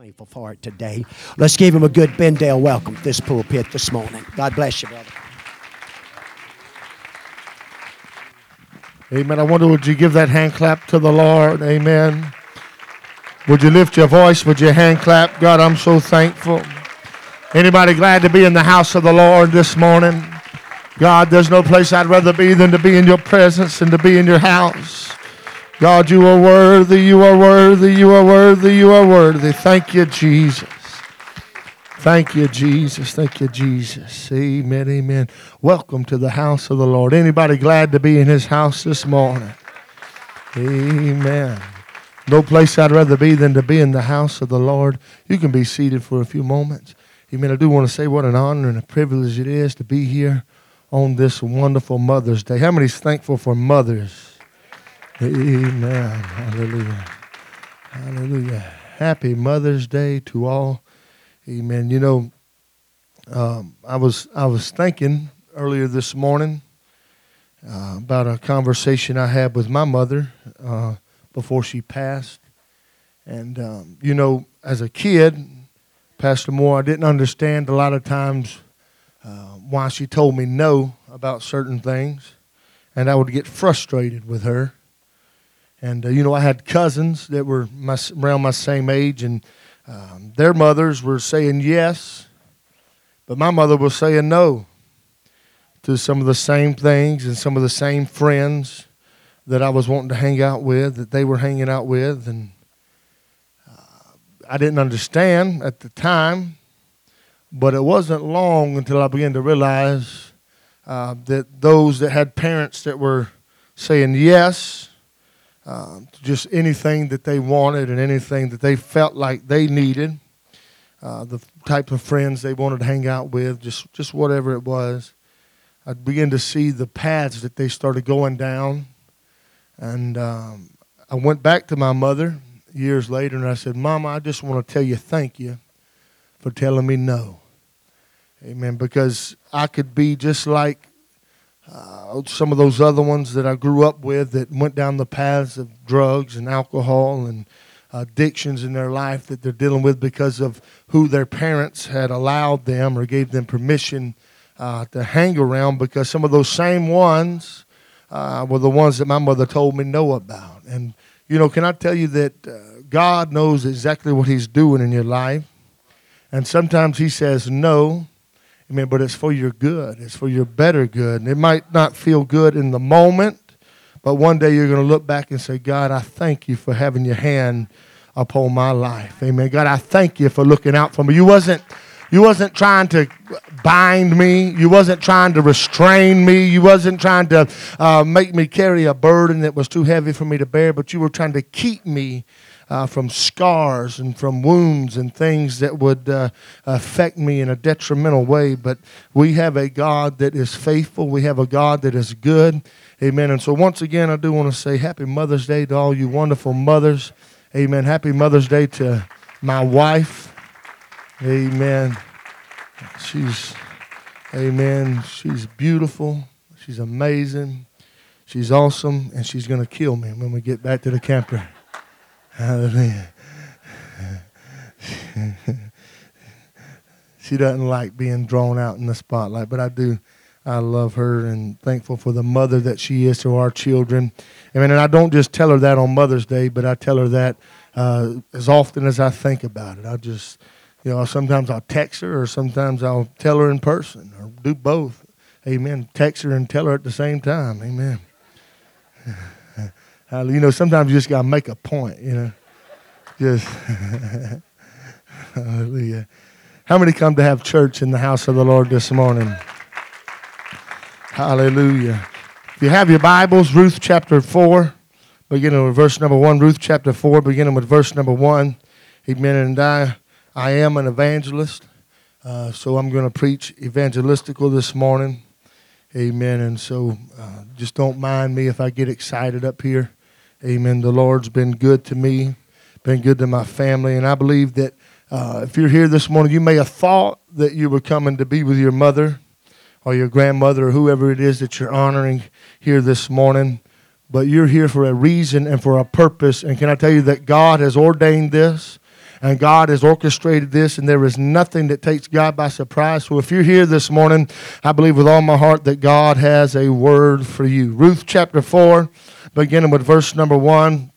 Thankful for it today. Let's give him a good Bendale welcome to this pulpit this morning. God bless you, brother. Amen. I wonder, would you give that hand clap to the Lord? Amen. Would you lift your voice? Would you hand clap? God, I'm so thankful. Anybody glad to be in the house of the Lord this morning? God, there's no place I'd rather be than to be in your presence and to be in your house. God, you are worthy, you are worthy, you are worthy, you are worthy. Thank you, Jesus. Thank you, Jesus. Thank you, Jesus. Amen, amen. Welcome to the house of the Lord. Anybody glad to be in his house this morning? Amen. No place I'd rather be than to be in the house of the Lord. You can be seated for a few moments. Amen. I do want to say what an honor and a privilege it is to be here on this wonderful Mother's Day. How many's thankful for mothers? Amen. Hallelujah. Hallelujah. Happy Mother's Day to all. Amen. You know, um, I was I was thinking earlier this morning uh, about a conversation I had with my mother uh, before she passed, and um, you know, as a kid, Pastor Moore, I didn't understand a lot of times uh, why she told me no about certain things, and I would get frustrated with her. And, uh, you know, I had cousins that were my, around my same age, and um, their mothers were saying yes, but my mother was saying no to some of the same things and some of the same friends that I was wanting to hang out with, that they were hanging out with. And uh, I didn't understand at the time, but it wasn't long until I began to realize uh, that those that had parents that were saying yes, um, just anything that they wanted and anything that they felt like they needed. Uh, the type of friends they wanted to hang out with, just just whatever it was. I began to see the paths that they started going down, and um, I went back to my mother years later and I said, "Mama, I just want to tell you thank you for telling me no." Amen. Because I could be just like uh, some of those other ones that I grew up with that went down the paths of drugs and alcohol and addictions in their life that they're dealing with because of who their parents had allowed them or gave them permission uh, to hang around because some of those same ones uh, were the ones that my mother told me no about. And, you know, can I tell you that uh, God knows exactly what He's doing in your life? And sometimes He says no Amen. But it's for your good. It's for your better good. And it might not feel good in the moment, but one day you're going to look back and say, God, I thank you for having your hand upon my life. Amen. God, I thank you for looking out for me. You wasn't you wasn't trying to bind me. You wasn't trying to restrain me. You wasn't trying to uh, make me carry a burden that was too heavy for me to bear, but you were trying to keep me uh, from scars and from wounds and things that would uh, affect me in a detrimental way. But we have a God that is faithful. We have a God that is good. Amen. And so, once again, I do want to say Happy Mother's Day to all you wonderful mothers. Amen. Happy Mother's Day to my wife. Amen. She's, amen. She's beautiful. She's amazing. She's awesome. And she's going to kill me when we get back to the camper. Hallelujah. she doesn't like being drawn out in the spotlight, but I do. I love her and thankful for the mother that she is to our children. I mean, and I don't just tell her that on Mother's Day, but I tell her that uh, as often as I think about it. I just, you know, sometimes I'll text her or sometimes I'll tell her in person or do both. Amen. Text her and tell her at the same time. Amen. You know, sometimes you just got to make a point, you know. Just, hallelujah. How many come to have church in the house of the Lord this morning? Hallelujah. If you have your Bibles, Ruth chapter 4, beginning with verse number 1. Ruth chapter 4, beginning with verse number 1. Amen. And I, I am an evangelist, uh, so I'm going to preach evangelistical this morning. Amen. And so uh, just don't mind me if I get excited up here. Amen. The Lord's been good to me, been good to my family. And I believe that uh, if you're here this morning, you may have thought that you were coming to be with your mother or your grandmother or whoever it is that you're honoring here this morning. But you're here for a reason and for a purpose. And can I tell you that God has ordained this? And God has orchestrated this, and there is nothing that takes God by surprise. So if you're here this morning, I believe with all my heart that God has a word for you. Ruth chapter 4, beginning with verse number 1.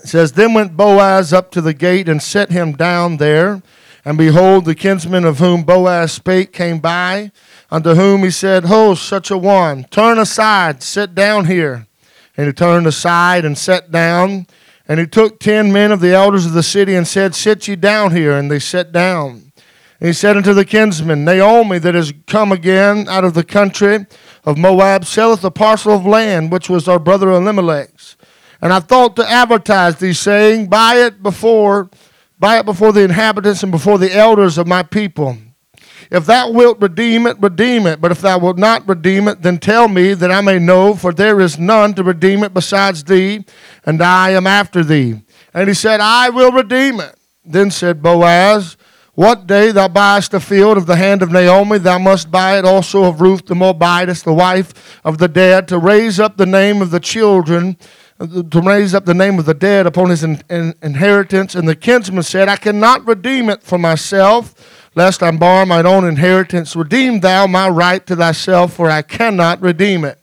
It says, Then went Boaz up to the gate and set him down there. And behold, the kinsman of whom Boaz spake came by, unto whom he said, Ho, such a one, turn aside, sit down here. And he turned aside and sat down. And he took ten men of the elders of the city and said, Sit ye down here. And they sat down. And he said unto the kinsman, Naomi, that is come again out of the country of Moab, selleth a parcel of land which was our brother Elimelech's. And I thought to advertise thee, saying, Buy it before Buy it before the inhabitants and before the elders of my people. If thou wilt redeem it, redeem it. But if thou wilt not redeem it, then tell me that I may know, for there is none to redeem it besides thee, and I am after thee. And he said, I will redeem it. Then said Boaz, What day thou buyest the field of the hand of Naomi, thou must buy it also of Ruth the Moabitess, the wife of the dead, to raise up the name of the children to raise up the name of the dead upon his in, in, inheritance. And the kinsman said, I cannot redeem it for myself, lest I bar mine own inheritance. Redeem thou my right to thyself, for I cannot redeem it.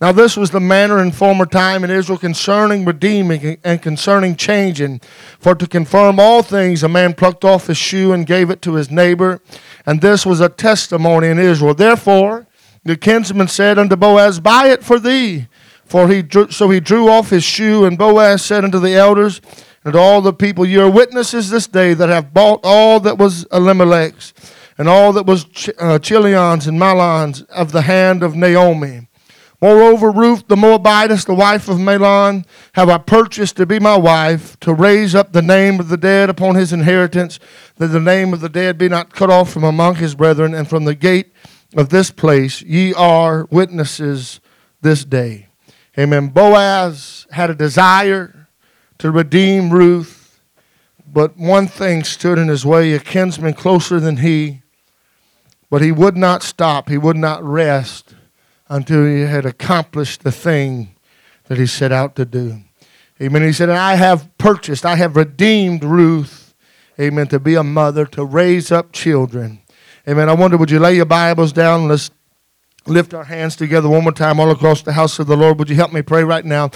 Now, this was the manner in former time in Israel concerning redeeming and concerning changing. For to confirm all things, a man plucked off his shoe and gave it to his neighbor. And this was a testimony in Israel. Therefore, the kinsman said unto Boaz, Buy it for thee. For he drew, so he drew off his shoe, and Boaz said unto the elders and all the people, You are witnesses this day that have bought all that was Elimelech's, and all that was Ch- uh, Chilion's and Mahlon's of the hand of Naomi. Moreover, Ruth the Moabitess, the wife of Mahlon, have I purchased to be my wife, to raise up the name of the dead upon his inheritance, that the name of the dead be not cut off from among his brethren, and from the gate of this place ye are witnesses this day. Amen. Boaz had a desire to redeem Ruth, but one thing stood in his way a kinsman closer than he. But he would not stop, he would not rest until he had accomplished the thing that he set out to do. Amen. He said, I have purchased, I have redeemed Ruth, amen, to be a mother, to raise up children. Amen. I wonder, would you lay your Bibles down? Let's lift our hands together one more time all across the house of the Lord. Would you help me pray right now?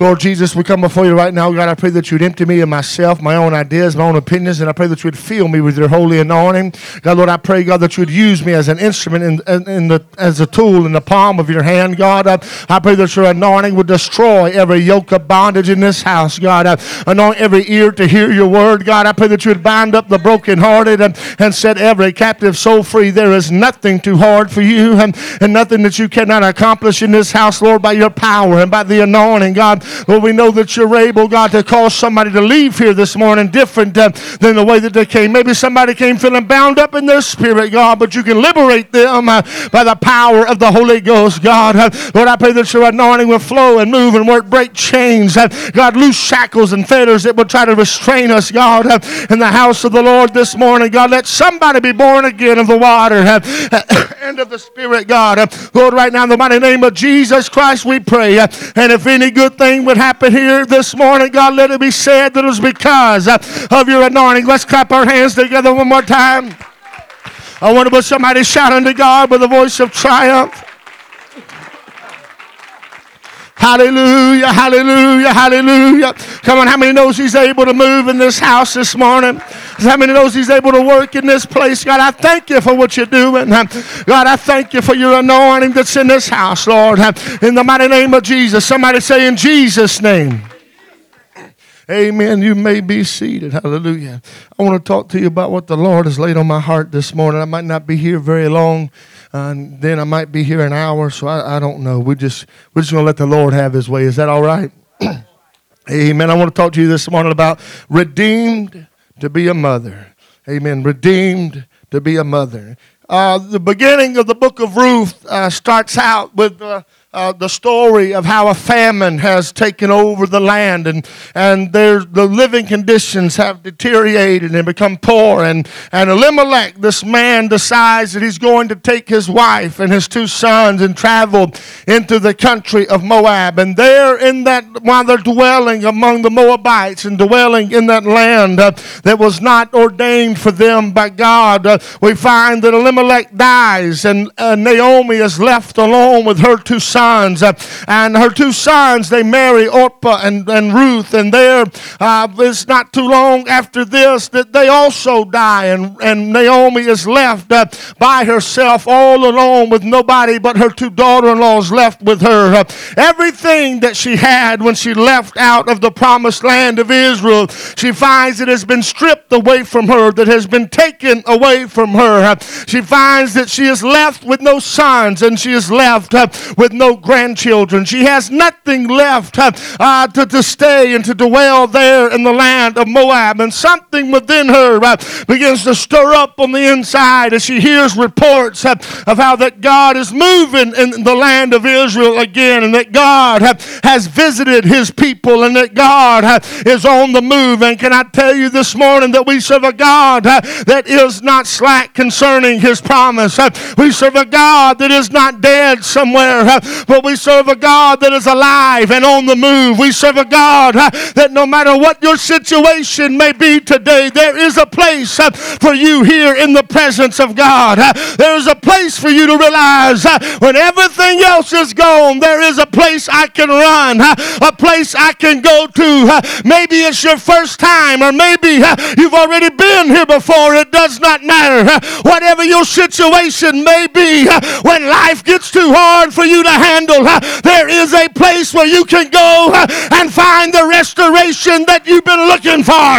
Lord Jesus, we come before you right now. God, I pray that you'd empty me of myself, my own ideas, my own opinions, and I pray that you would fill me with your holy anointing. God, Lord, I pray, God, that you would use me as an instrument in, in the, as a tool in the palm of your hand, God. I, I pray that your anointing would destroy every yoke of bondage in this house, God. I anoint every ear to hear your word, God. I pray that you would bind up the brokenhearted and, and set every captive soul free. There is nothing too hard for you and, and nothing that you cannot accomplish in this house, Lord, by your power and by the anointing, God. Lord, we know that you're able, God, to cause somebody to leave here this morning different uh, than the way that they came. Maybe somebody came feeling bound up in their spirit, God, but you can liberate them uh, by the power of the Holy Ghost, God. Uh, Lord, I pray that your anointing will flow and move and work, break chains. Uh, God, loose shackles and fetters that will try to restrain us, God, uh, in the house of the Lord this morning. God, let somebody be born again of the water uh, and of the Spirit, God. Lord, right now, in the mighty name of Jesus Christ, we pray. And if any good thing would happen here this morning, God, let it be said that it was because of your anointing. Let's clap our hands together one more time. I want to put somebody shouting to God with a voice of triumph. Hallelujah, hallelujah, hallelujah. Come on, how many knows he's able to move in this house this morning? How many knows he's able to work in this place? God, I thank you for what you're doing. God, I thank you for your anointing that's in this house, Lord. In the mighty name of Jesus. Somebody say in Jesus' name. Amen. You may be seated. Hallelujah. I want to talk to you about what the Lord has laid on my heart this morning. I might not be here very long. And then I might be here an hour, so I, I don't know. We just we're just gonna let the Lord have His way. Is that all right? Amen. I want to talk to you this morning about redeemed to be a mother. Amen. Redeemed to be a mother. Uh, the beginning of the book of Ruth uh, starts out with uh, uh, the story of how a famine has taken over the land and, and the living conditions have deteriorated and become poor. And, and Elimelech, this man, decides that he's going to take his wife and his two sons and travel into the country of Moab. And there, in that, while they're dwelling among the Moabites and dwelling in that land uh, that was not ordained for them by God, uh, we find that Elimelech dies and uh, Naomi is left alone with her two sons sons. Uh, and her two sons, they marry Orpah and, and Ruth. And there, uh, it's not too long after this that they also die. And, and Naomi is left uh, by herself all alone with nobody but her two daughter in laws left with her. Uh, everything that she had when she left out of the promised land of Israel, she finds it has been stripped away from her, that has been taken away from her. Uh, she finds that she is left with no sons and she is left uh, with no grandchildren. She has nothing left uh, uh, to, to stay and to dwell there in the land of Moab. And something within her uh, begins to stir up on the inside as she hears reports uh, of how that God is moving in the land of Israel again and that God uh, has visited his people and that God uh, is on the move. And can I tell you this morning that we serve a God that is not slack concerning his promise? we serve a God that is not dead somewhere, but we serve a God that is alive and on the move. We serve a God uh, that no matter what your situation may be today, there is a place uh, for you here in the presence of God. Uh, there is a place for you to realize when everything else is gone, there is a place I can run, a place I can go to. Maybe it's your first time, or maybe you've already been here before. It does not matter. Whatever your situation may be, when life gets too hard for you to handle handle. There is a place where you can go and find the restoration that you've been looking for.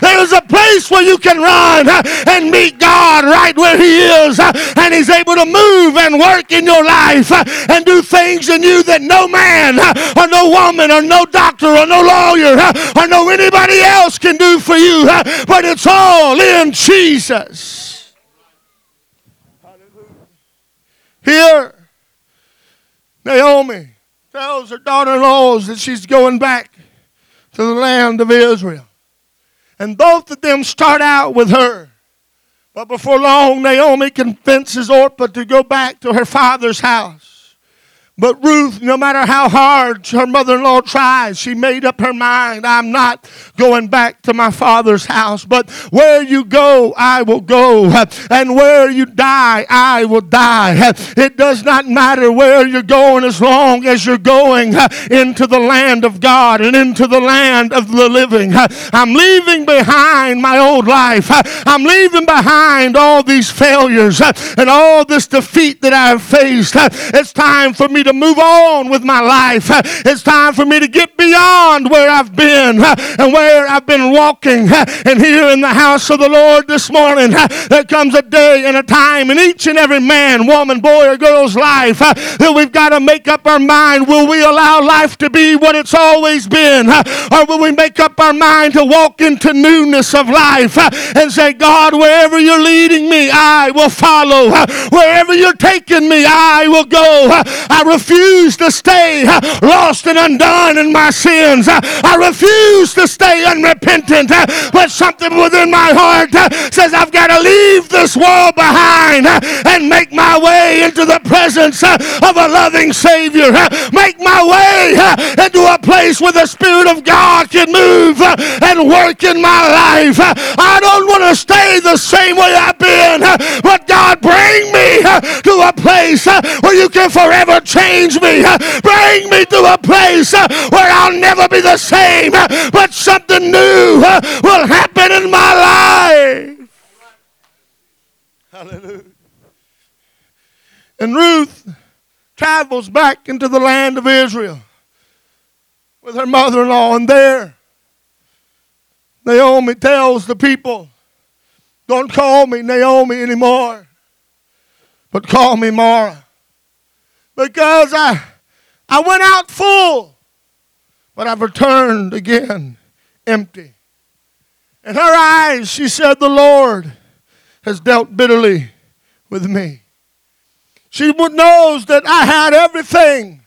There is a place where you can run and meet God right where He is, and He's able to move and work in your life and do things in you that no man or no woman or no doctor or no lawyer or no anybody else can do for you. But it's all in Jesus. Here Naomi tells her daughter in laws that she's going back to the land of Israel. And both of them start out with her. But before long, Naomi convinces Orpah to go back to her father's house. But Ruth, no matter how hard her mother in law tries, she made up her mind I'm not going back to my father's house. But where you go, I will go. And where you die, I will die. It does not matter where you're going as long as you're going into the land of God and into the land of the living. I'm leaving behind my old life. I'm leaving behind all these failures and all this defeat that I've faced. It's time for me to move on with my life. It's time for me to get beyond where I've been and where I've been walking. And here in the house of the Lord this morning, there comes a day and a time in each and every man, woman, boy, or girl's life that we've got to make up our mind. Will we allow life to be what it's always been? Or will we make up our mind to walk into newness of life and say, God, wherever you're leading me, I will follow. Wherever you're taking me, I will go. I refuse to stay lost and undone in my sins. I refuse to stay unrepentant. But something within my heart says I've got to leave this world behind and make my way into the presence of a loving Savior. Make my way into a place where the Spirit of God can move and work in my life. I don't want to stay the same way I've been, but God, bring me to a place where you can forever change change me. Bring me to a place where I'll never be the same, but something new will happen in my life. Hallelujah. And Ruth travels back into the land of Israel with her mother in law, and there Naomi tells the people, Don't call me Naomi anymore, but call me Mara because I, I went out full, but I've returned again empty. In her eyes, she said, The Lord has dealt bitterly with me. She knows that I had everything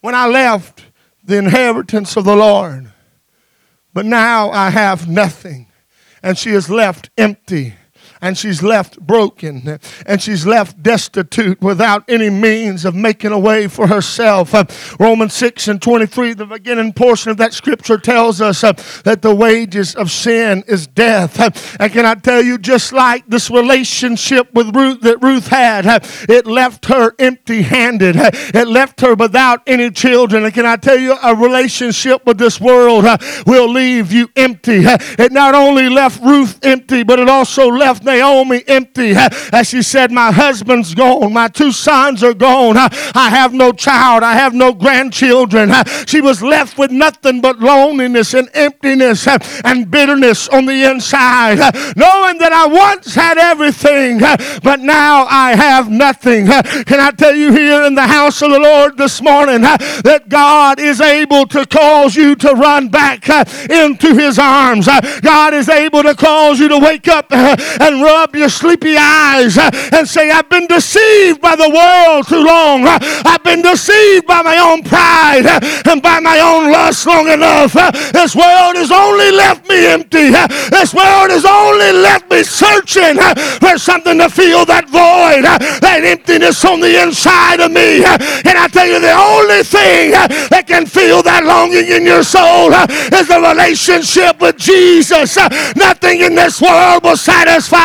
when I left the inheritance of the Lord, but now I have nothing. And she is left empty and she's left broken and she's left destitute without any means of making a way for herself. Romans 6 and 23, the beginning portion of that scripture tells us that the wages of sin is death. And can I tell you, just like this relationship with Ruth that Ruth had, it left her empty handed, it left her without any children. And can I tell you, a relationship with this world will leave you empty. It not only left Ruth empty, but it also left Naomi empty. As she said, My husband's gone. My two sons are gone. I have no child. I have no grandchildren. She was left with nothing but loneliness and emptiness and bitterness on the inside, knowing that I once had everything, but now I have nothing. Can I tell you here in the house of the Lord this morning that God is able to cause you to run back into his arms? God is able to cause you to wake up and rub your sleepy eyes and say, I've been deceived by the world too long. I've been deceived by my own pride and by my own lust long enough. This world has only left me empty. This world has only left me searching for something to fill that void, that emptiness on the inside of me. And I tell you, the only thing that can fill that longing in your soul is a relationship with Jesus. Nothing in this world will satisfy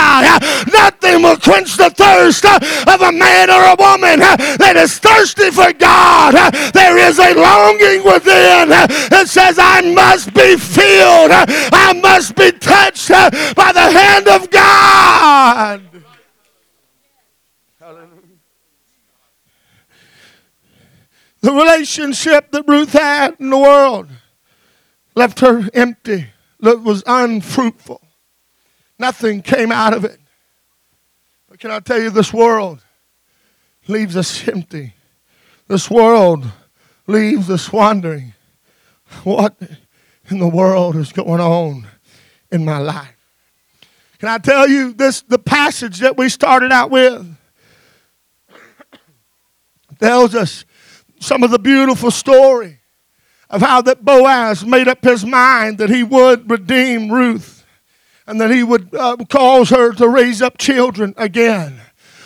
Nothing will quench the thirst of a man or a woman that is thirsty for God. There is a longing within that says, I must be filled. I must be touched by the hand of God. The relationship that Ruth had in the world left her empty, that was unfruitful. Nothing came out of it. But can I tell you, this world leaves us empty. This world leaves us wondering what in the world is going on in my life. Can I tell you this the passage that we started out with tells us some of the beautiful story of how that Boaz made up his mind that he would redeem Ruth and that he would uh, cause her to raise up children again.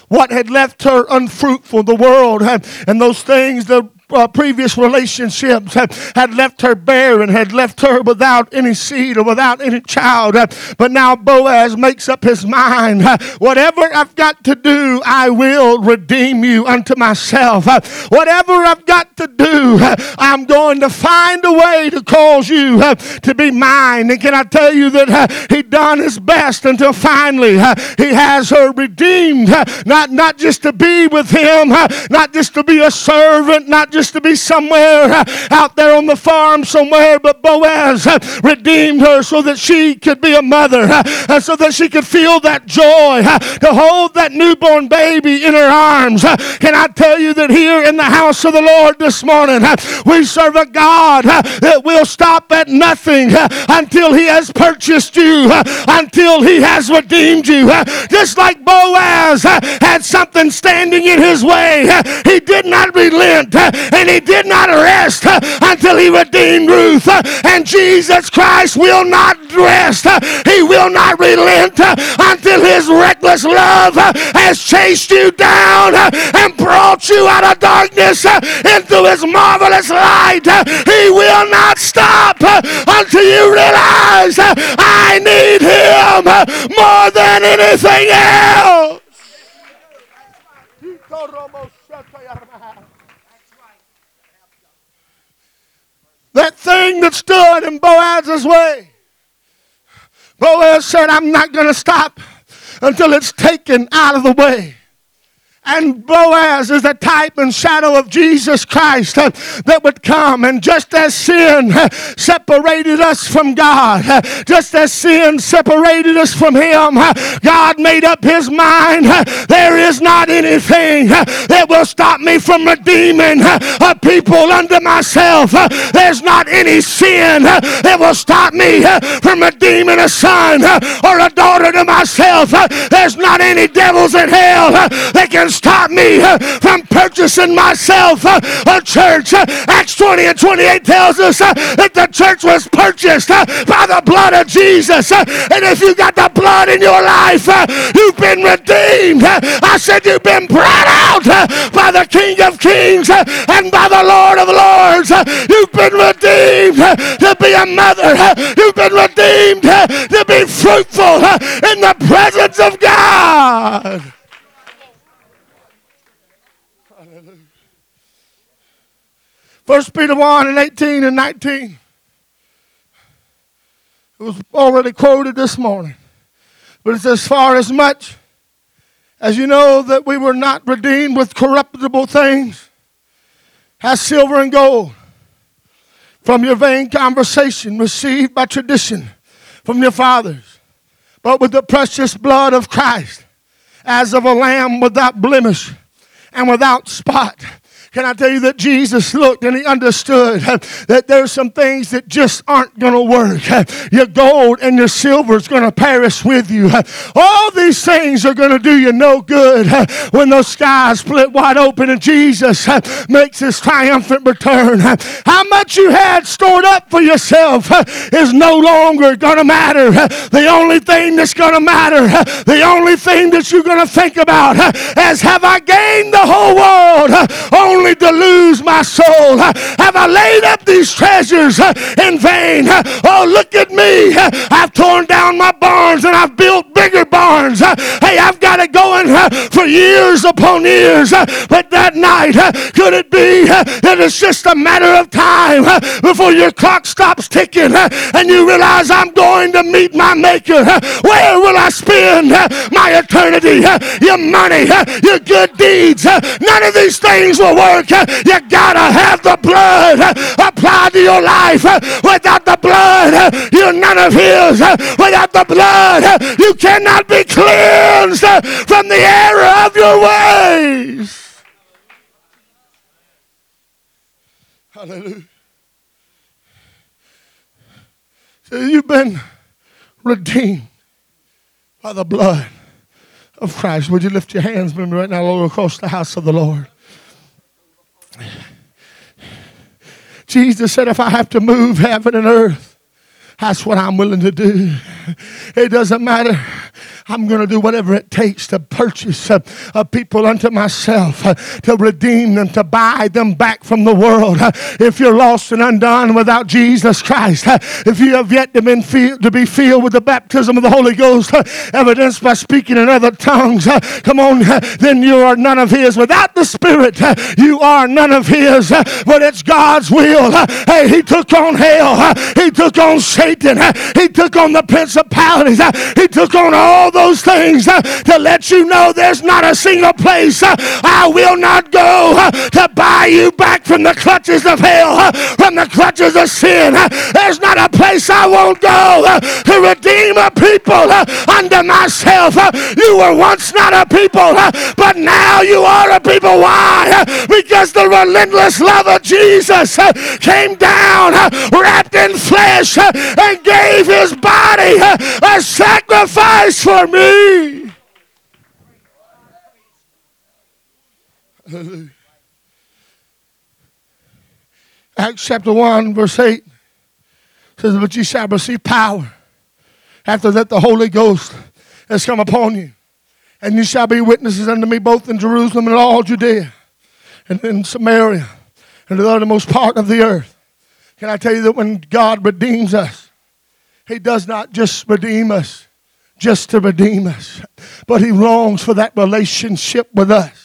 What had left her unfruitful, the world, and those things, the uh, previous relationships had, had left her barren, had left her without any seed or without any child. Uh, but now Boaz makes up his mind uh, whatever I've got to do, I will redeem you unto myself. Uh, whatever I've got to do, I'm going to find a way to cause you to be mine. And can I tell you that he done his best until finally he has her redeemed, not, not just to be with him, not just to be a servant, not just to be somewhere uh, out there on the farm somewhere, but Boaz uh, redeemed her so that she could be a mother, uh, so that she could feel that joy uh, to hold that newborn baby in her arms. Uh, can I tell you that here in the house of the Lord this morning, uh, we serve a God that will stop at nothing until He has purchased you, until He has redeemed you. Just like Boaz had something standing in his way, he did not relent and he did not rest uh, until he redeemed Ruth. Uh, and Jesus Christ will not rest, uh, he will not relent uh, until his reckless love uh, has chased you down uh, and brought you out of darkness into his marvelous light. He will not stop until you realize I need him more than anything else. That thing that stood in Boaz's way. Boaz said, I'm not going to stop until it's taken out of the way. And Boaz is the type and shadow of Jesus Christ uh, that would come. And just as sin uh, separated us from God, uh, just as sin separated us from Him, uh, God made up His mind. Uh, there is not anything uh, that will stop me from redeeming a people unto myself. There's not any sin that will stop me from redeeming a son or a daughter to myself. There's not any devils in hell that can stop me uh, from purchasing myself uh, a church. Uh, Acts 20 and 28 tells us that the church was purchased by the blood of Jesus. And if you got the blood in your life, you've been redeemed. I said you've been brought out by the King of Kings and by the Lord of Lords. You've been redeemed to be a mother. You've been redeemed to be fruitful in the presence of God. First Peter 1 and 18 and 19. It was already quoted this morning. But it's as far as much as you know that we were not redeemed with corruptible things, as silver and gold, from your vain conversation received by tradition from your fathers, but with the precious blood of Christ, as of a lamb without blemish and without spot can I tell you that Jesus looked and he understood that there's some things that just aren't going to work. Your gold and your silver is going to perish with you. All these things are going to do you no good when those skies split wide open and Jesus makes his triumphant return. How much you had stored up for yourself is no longer going to matter. The only thing that's going to matter, the only thing that you're going to think about is have I gained the whole world only only to lose my soul. Have I laid up these treasures uh, in vain? Oh, look at me. I've torn down my barns and I've built bigger barns. Hey, I've got it going uh, for years upon years. But that night, uh, could it be that it's just a matter of time before your clock stops ticking and you realize I'm going to meet my Maker? Where will I spend my eternity? Your money, your good deeds, none of these things will work work, you gotta have the blood applied to your life. Without the blood, you're none of His. Without the blood, you cannot be cleansed from the error of your ways. Hallelujah. So you've been redeemed by the blood of Christ. Would you lift your hands with me right now all across the house of the Lord? Jesus said, if I have to move heaven and earth, that's what I'm willing to do. It doesn't matter I'm going to do whatever it takes to purchase uh, uh, people unto myself, uh, to redeem them, to buy them back from the world. Uh, if you're lost and undone without Jesus Christ, uh, if you have yet to, been feel, to be filled with the baptism of the Holy Ghost, uh, evidenced by speaking in other tongues, come on, then you are none of His. Without the Spirit, you are none of His, but it's God's will. Hey, He took on hell, He took on Satan, He took on the principalities, He took on all those things uh, to let you know there's not a single place uh, I will not go uh, to buy you back from the clutches of hell, uh, from the clutches of sin. Uh, there's not a place I won't go uh, to redeem a people under myself. You were once not a people, but now you are a people. Why? Because the relentless love of Jesus came down, wrapped in flesh, and gave his body a sacrifice for me. Hallelujah. Acts chapter 1, verse 8 says, But ye shall receive power. After that, the Holy Ghost has come upon you. And you shall be witnesses unto me both in Jerusalem and all Judea and in Samaria and to the uttermost part of the earth. Can I tell you that when God redeems us, He does not just redeem us just to redeem us, but He longs for that relationship with us.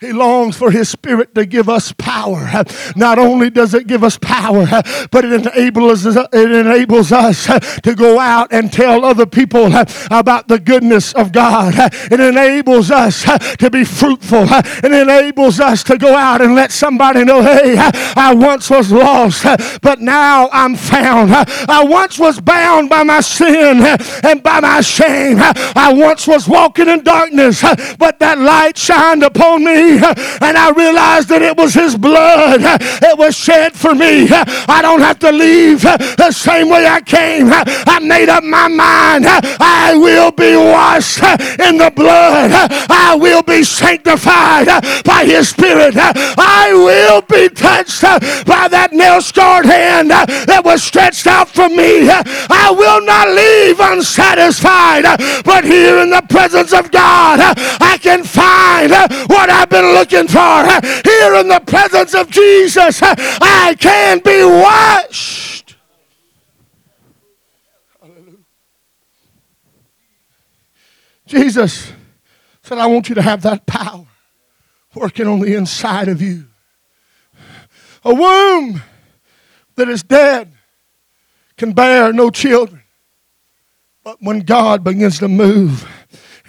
He longs for His Spirit to give us power. Not only does it give us power, but it enables us, it enables us to go out and tell other people about the goodness of God. It enables us to be fruitful. It enables us to go out and let somebody know, hey, I once was lost, but now I'm found. I once was bound by my sin and by my shame. I once was walking in darkness, but that light shined upon me and I realized that it was His blood that was shed for me. I don't have to leave the same way I came. I made up my mind. I will be washed in the blood. I will be sanctified by His Spirit. I will be touched by that nail scarred hand that was stretched out for me. I will not leave unsatisfied, but here in the presence of God, I can find what I've been looking for. Here in the presence of Jesus, I can be washed. Hallelujah. Jesus said, I want you to have that power working on the inside of you. A womb that is dead can bear no children. But when God begins to move,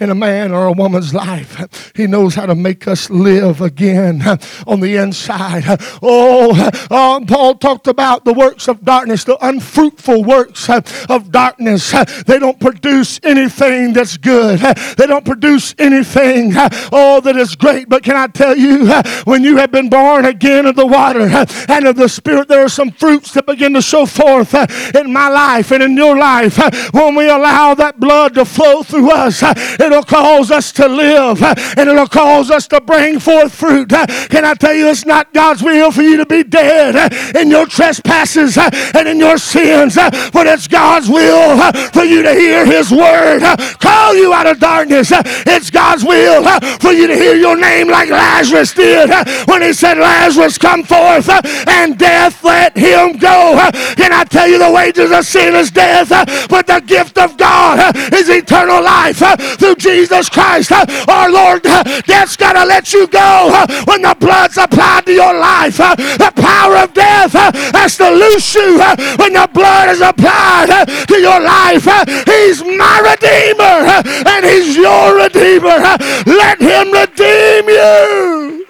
in a man or a woman's life. He knows how to make us live again on the inside. Oh, uh, Paul talked about the works of darkness, the unfruitful works of darkness. They don't produce anything that's good. They don't produce anything, oh, that is great. But can I tell you, when you have been born again of the water and of the Spirit, there are some fruits that begin to show forth in my life and in your life when we allow that blood to flow through us. It'll cause us to live and it'll cause us to bring forth fruit. Can I tell you, it's not God's will for you to be dead in your trespasses and in your sins, but it's God's will for you to hear His word call you out of darkness. It's God's will for you to hear your name like Lazarus did when he said, Lazarus, come forth and death let him go. Can I tell you the wages of sin is death, but the gift of God is eternal life through Jesus Christ, uh, our Lord, uh, death's got to let you go uh, when the blood's applied to your life. The power of death has to loose you when the blood is applied to your life. He's my Redeemer and He's your Redeemer. Let Him redeem you.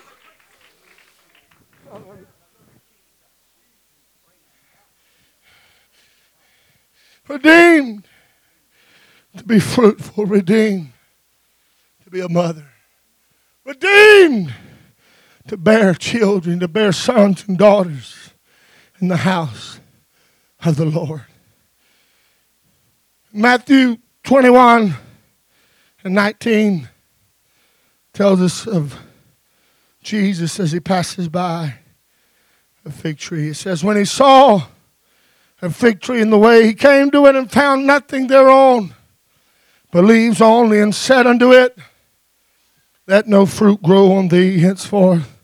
Redeemed to be fruitful, redeemed to be a mother, redeemed to bear children, to bear sons and daughters in the house of the Lord. Matthew 21 and 19 tells us of Jesus as he passes by a fig tree. It says, When he saw a fig tree in the way, he came to it and found nothing thereon, but leaves only, and said unto it, let no fruit grow on thee henceforth,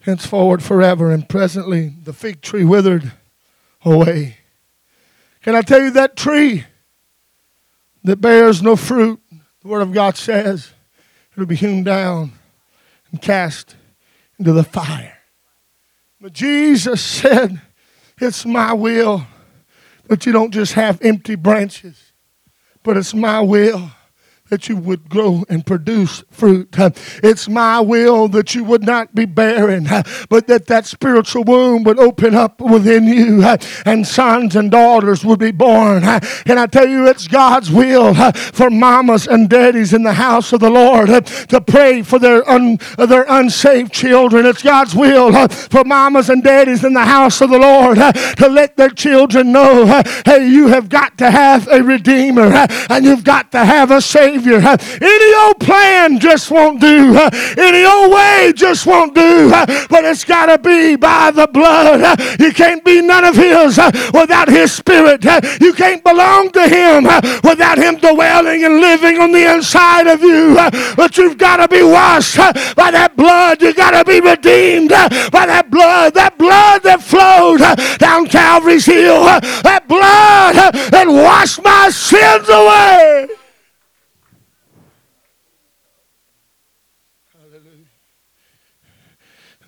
henceforward forever. And presently the fig tree withered away. Can I tell you that tree that bears no fruit, the Word of God says, it'll be hewn down and cast into the fire. But Jesus said, It's my will that you don't just have empty branches, but it's my will that you would grow and produce fruit. It's my will that you would not be barren, but that that spiritual womb would open up within you and sons and daughters would be born. Can I tell you, it's God's will for mamas and daddies in the house of the Lord to pray for their, un, their unsaved children. It's God's will for mamas and daddies in the house of the Lord to let their children know hey, you have got to have a Redeemer and you've got to have a Savior Savior. Any old plan just won't do. Any old way just won't do. But it's got to be by the blood. You can't be none of His without His Spirit. You can't belong to Him without Him dwelling and living on the inside of you. But you've got to be washed by that blood. You've got to be redeemed by that blood. That blood that flowed down Calvary's hill. That blood that washed my sins away.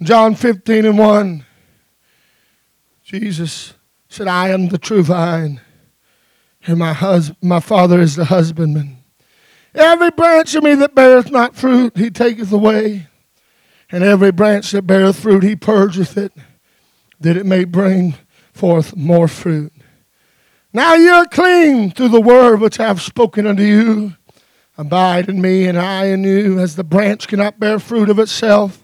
John 15 and 1, Jesus said, I am the true vine, and my, hus- my Father is the husbandman. Every branch of me that beareth not fruit, he taketh away. And every branch that beareth fruit, he purgeth it, that it may bring forth more fruit. Now you're clean through the word which I have spoken unto you. Abide in me, and I in you, as the branch cannot bear fruit of itself,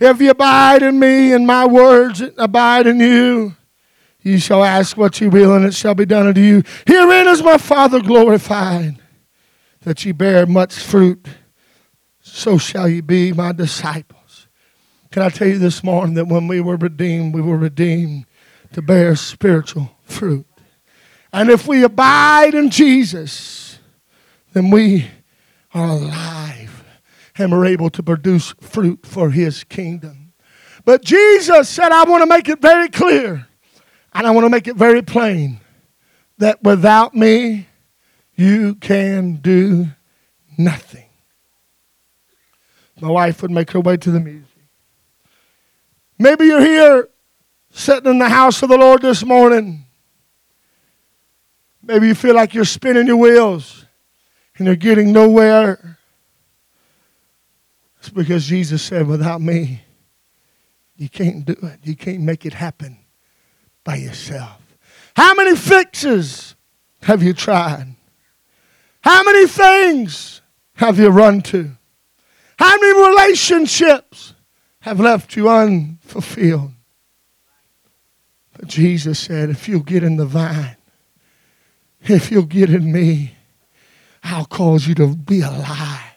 If ye abide in me, and my words abide in you, you shall ask what you will, and it shall be done unto you. Herein is my Father glorified, that ye bear much fruit, so shall ye be my disciples. Can I tell you this morning that when we were redeemed, we were redeemed to bear spiritual fruit. And if we abide in Jesus, then we are alive and we're able to produce fruit for his kingdom. But Jesus said, I want to make it very clear and I want to make it very plain that without me, you can do nothing. My wife would make her way to the music. Maybe you're here sitting in the house of the Lord this morning. Maybe you feel like you're spinning your wheels and you're getting nowhere. It's because Jesus said, without me, you can't do it. You can't make it happen by yourself. How many fixes have you tried? How many things have you run to? How many relationships have left you unfulfilled? But Jesus said, if you'll get in the vine, if you'll get in me, I'll cause you to be alive.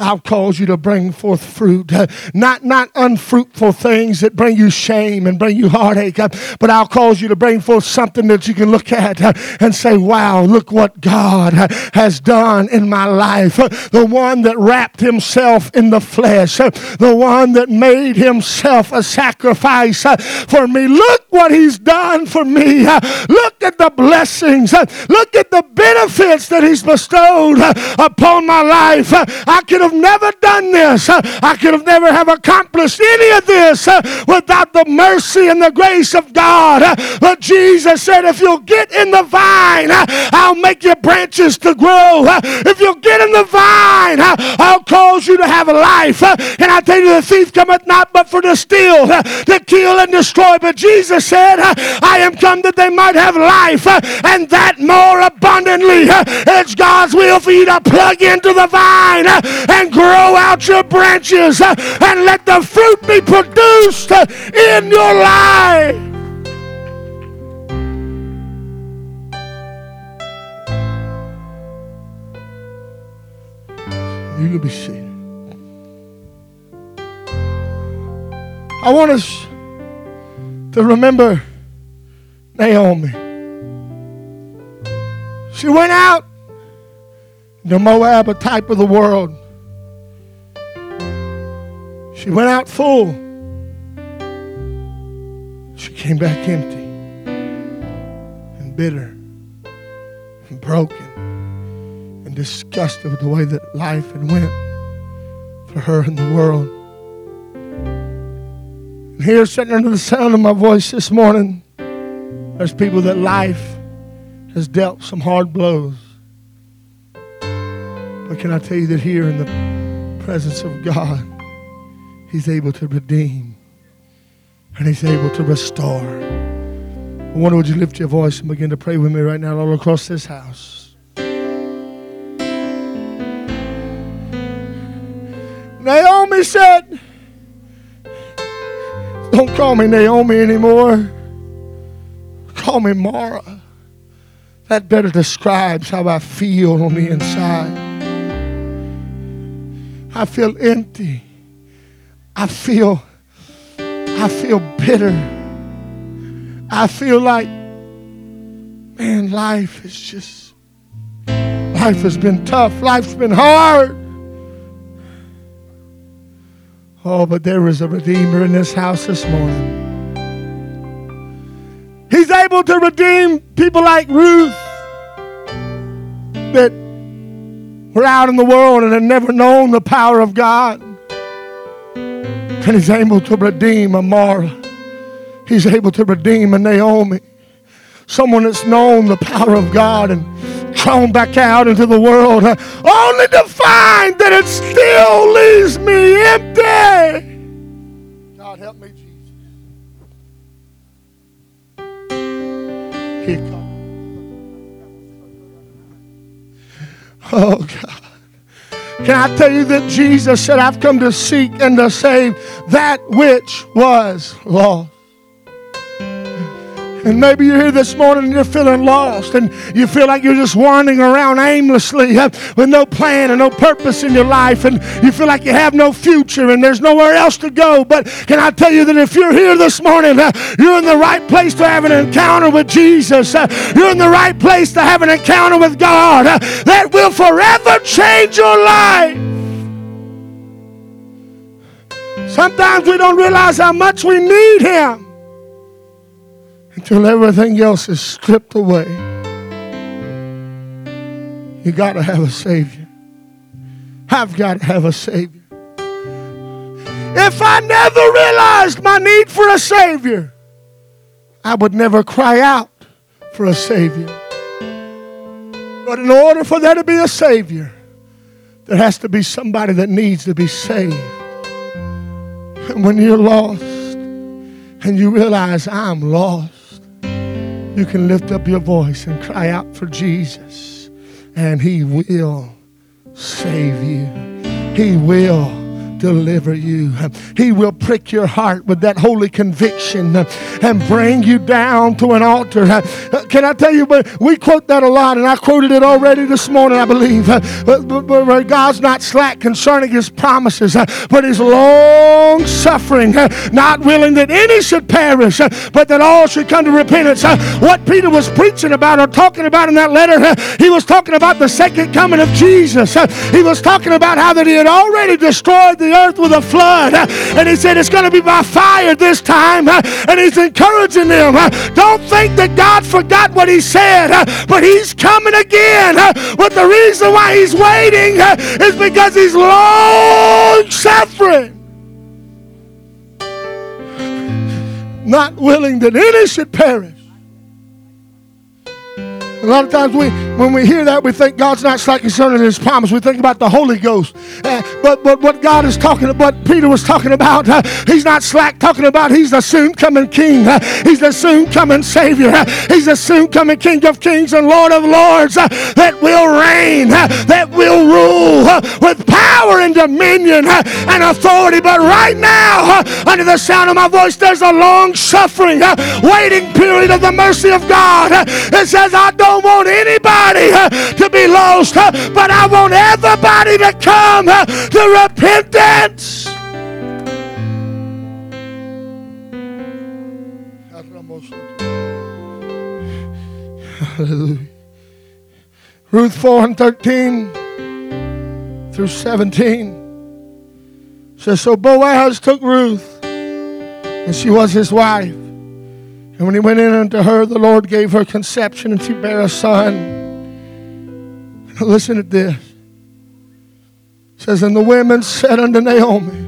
I'll cause you to bring forth fruit. Uh, not, not unfruitful things that bring you shame and bring you heartache, uh, but I'll cause you to bring forth something that you can look at uh, and say, wow, look what God uh, has done in my life. Uh, the one that wrapped himself in the flesh, uh, the one that made himself a sacrifice for me. Look what he's done for me. look at the blessings. look at the benefits that he's bestowed upon my life. I could have never done this. I could have never have accomplished any of this without the mercy and the grace of God. But Jesus said, if you'll get in the vine, I'll make your branches to grow. If you'll get in the vine, I'll cause you to have a life. And I tell you, the thief cometh not but for to steal, to kill, and destroy. But Jesus said, I am come that they might have life and that more abundantly. It's God's will for you to plug into the vine and grow out your branches uh, and let the fruit be produced uh, in your life. You can be seated. I want us to remember Naomi. She went out the Moab, a type of the world. She went out full. She came back empty and bitter and broken and disgusted with the way that life had went for her in the world. And here, sitting under the sound of my voice this morning, there's people that life has dealt some hard blows. But can I tell you that here in the presence of God, He's able to redeem and He's able to restore. I wonder, would you lift your voice and begin to pray with me right now, all across this house? Naomi said, Don't call me Naomi anymore. Call me Mara. That better describes how I feel on the inside. I feel empty. I feel I feel bitter. I feel like man, life is just life has been tough. Life's been hard. Oh, but there is a redeemer in this house this morning. He's able to redeem people like Ruth that were out in the world and had never known the power of God. And he's able to redeem a Mara. He's able to redeem a Naomi. Someone that's known the power of God and thrown back out into the world, uh, only to find that it still leaves me empty. God help me, Jesus. Here comes. Oh, God. Can I tell you that Jesus said, I've come to seek and to save that which was lost? And maybe you're here this morning and you're feeling lost and you feel like you're just wandering around aimlessly with no plan and no purpose in your life and you feel like you have no future and there's nowhere else to go. But can I tell you that if you're here this morning, uh, you're in the right place to have an encounter with Jesus. Uh, you're in the right place to have an encounter with God uh, that will forever change your life. Sometimes we don't realize how much we need Him until everything else is stripped away. You got to have a Savior. I've got to have a Savior. If I never realized my need for a Savior, I would never cry out for a Savior. But in order for there to be a Savior, there has to be somebody that needs to be saved. And when you're lost and you realize I'm lost, you can lift up your voice and cry out for Jesus, and He will save you. He will deliver you. He will prick your heart with that holy conviction and bring you down to an altar. Can I tell you, but we quote that a lot, and I quoted it already this morning, I believe. Where God's not slack concerning his promises, but is long suffering, not willing that any should perish, but that all should come to repentance. What Peter was preaching about or talking about in that letter, he was talking about the second coming of Jesus. He was talking about how that he had already destroyed the the earth with a flood. And he said, It's going to be by fire this time. And he's encouraging them. Don't think that God forgot what he said, but he's coming again. But the reason why he's waiting is because he's long suffering. Not willing that any should perish a lot of times we, when we hear that, we think God's not slack concerning His promise. We think about the Holy Ghost. Uh, but but what God is talking about, what Peter was talking about, uh, He's not slack talking about He's the soon coming King. Uh, he's the soon coming Savior. Uh, he's the soon coming King of Kings and Lord of Lords uh, that will reign, uh, that will rule with power and dominion and authority. But right now, under the sound of my voice, there's a long suffering, waiting period of the mercy of God. it says, I don't don't want anybody uh, to be lost, uh, but I want everybody to come uh, to repentance. Hallelujah. Ruth 4 and 13 through 17 says, So Boaz took Ruth, and she was his wife. And when he went in unto her, the Lord gave her conception, and she bare a son. Listen to this. It says, And the women said unto Naomi,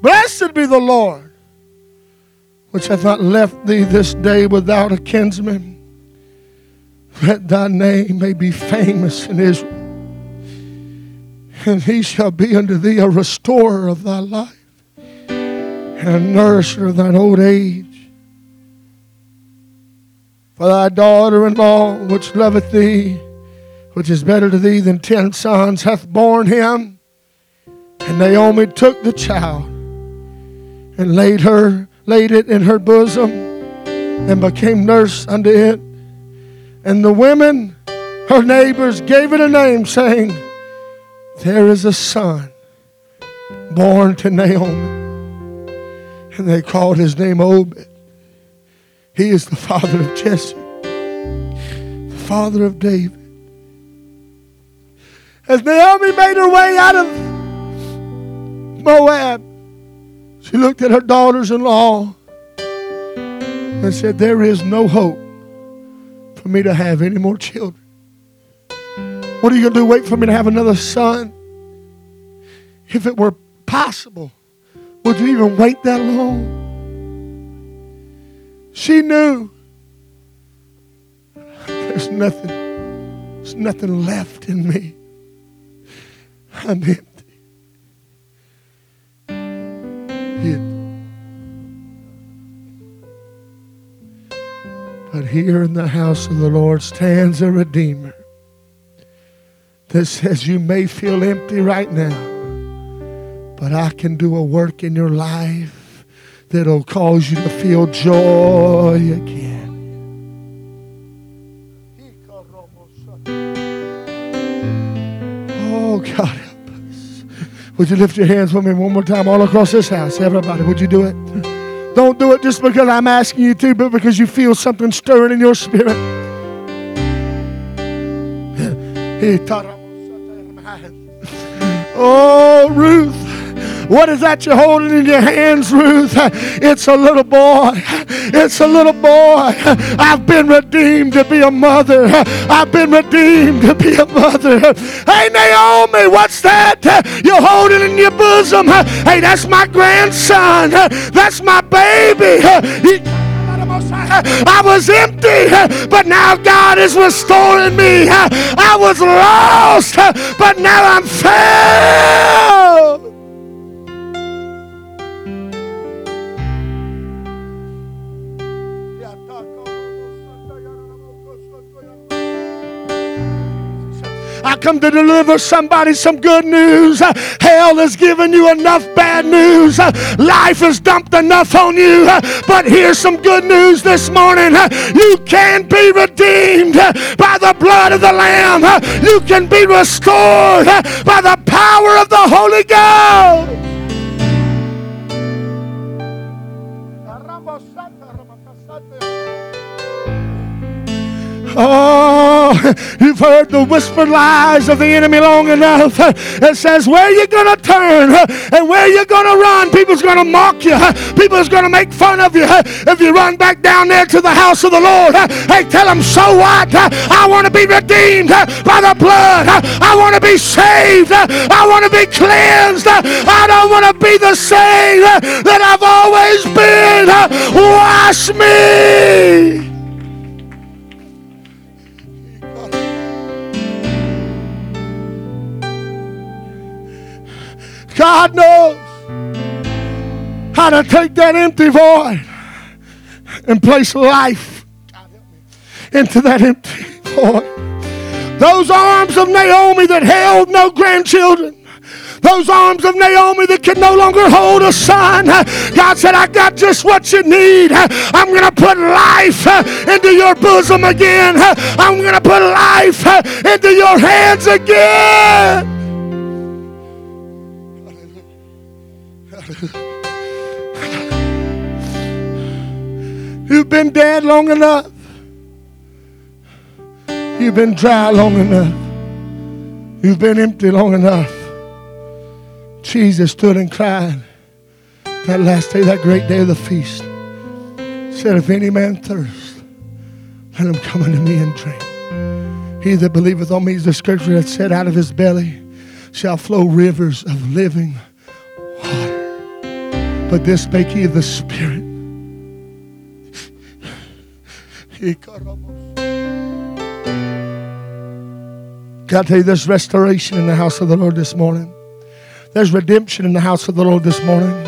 Blessed be the Lord, which hath not left thee this day without a kinsman. That thy name may be famous in Israel. And he shall be unto thee a restorer of thy life, and a nourisher of thine old age. For thy daughter in law, which loveth thee, which is better to thee than ten sons, hath borne him. And Naomi took the child and laid her, laid it in her bosom, and became nurse unto it. And the women, her neighbors, gave it a name, saying, There is a son born to Naomi. And they called his name Obed. He is the father of Jesse, the father of David. As Naomi made her way out of Moab, she looked at her daughters in law and said, There is no hope for me to have any more children. What are you going to do? Wait for me to have another son? If it were possible, Would you even wait that long? She knew there's nothing, there's nothing left in me. I'm empty. But here in the house of the Lord stands a Redeemer that says, You may feel empty right now, but I can do a work in your life that'll cause you to feel joy again. Oh, God, help us. Would you lift your hands with me one more time all across this house? Everybody, would you do it? Don't do it just because I'm asking you to, but because you feel something stirring in your spirit. Oh, Ruth. What is that you're holding in your hands, Ruth? It's a little boy. It's a little boy. I've been redeemed to be a mother. I've been redeemed to be a mother. Hey, Naomi, what's that? You're holding in your bosom. Hey, that's my grandson. That's my baby. I was empty, but now God is restoring me. I was lost, but now I'm found. I come to deliver somebody some good news. Hell has given you enough bad news. Life has dumped enough on you. But here's some good news this morning. You can be redeemed by the blood of the Lamb. You can be restored by the power of the Holy Ghost. Oh, you've heard the whispered lies of the enemy long enough. It says, Where are you going to turn and where you going to run? People's going to mock you. People's going to make fun of you. If you run back down there to the house of the Lord, hey, tell them, So what? I want to be redeemed by the blood. I want to be saved. I want to be cleansed. I don't want to be the same that I've always been. Wash me. God knows how to take that empty void and place life into that empty void. Those arms of Naomi that held no grandchildren. Those arms of Naomi that can no longer hold a son. God said, I got just what you need. I'm going to put life into your bosom again. I'm going to put life into your hands again. You've been dead long enough. You've been dry long enough. You've been empty long enough. Jesus stood and cried that last day, that great day of the feast. Said, If any man thirst, let him come unto me and drink. He that believeth on me, is the scripture that said, Out of his belly shall flow rivers of living water. But this spake he of the Spirit. God, tell you there's restoration in the house of the Lord this morning. There's redemption in the house of the Lord this morning.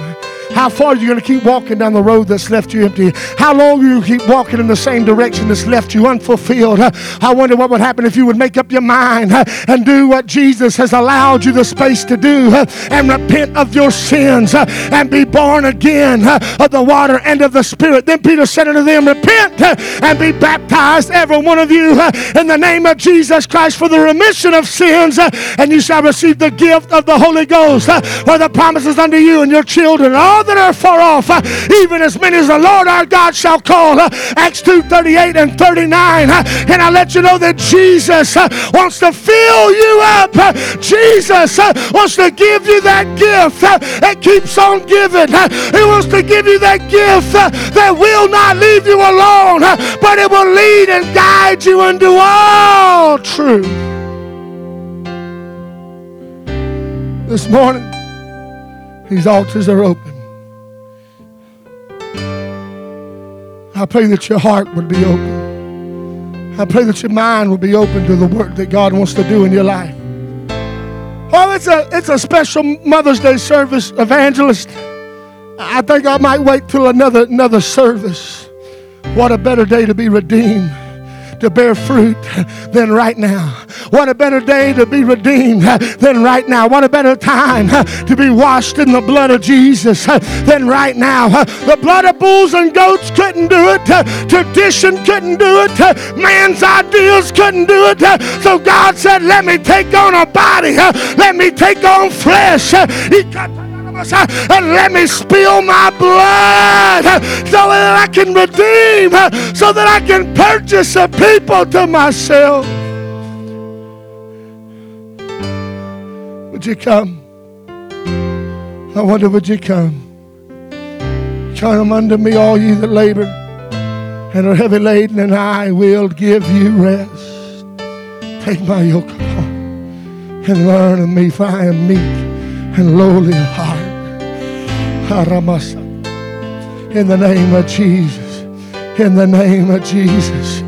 How far are you going to keep walking down the road that's left you empty? How long are you keep walking in the same direction that's left you unfulfilled? I wonder what would happen if you would make up your mind uh, and do what Jesus has allowed you the space to do uh, and repent of your sins uh, and be born again of the water and of the Spirit. Then Peter said unto them, Repent and be baptized, every one of you, in the name of Jesus Christ for the remission of sins, and you shall receive the gift of the Holy Ghost, for the promises unto you and your children. That are far off, uh, even as many as the Lord our God shall call. Uh, Acts 2 38 and 39. Uh, and I let you know that Jesus wants to fill you up. Jesus wants to give you that gift that keeps on giving. He wants to give you that gift that will not leave you alone, but it will lead and guide you into all truth. This morning, these altars are open. I pray that your heart would be open. I pray that your mind would be open to the work that God wants to do in your life. Oh, it's a it's a special Mother's Day service, evangelist. I think I might wait till another another service. What a better day to be redeemed to bear fruit than right now. What a better day to be redeemed than right now. What a better time to be washed in the blood of Jesus than right now. The blood of bulls and goats couldn't do it. Tradition couldn't do it. Man's ideas couldn't do it. So God said, Let me take on a body. Let me take on flesh. He cut and let me spill my blood so that I can redeem, so that I can purchase a people to myself. Would you come? I wonder, would you come? Come unto me, all ye that labor and are heavy laden, and I will give you rest. Take my yoke upon and learn of me, for I am meek and lowly of heart in the name of Jesus. In the name of Jesus.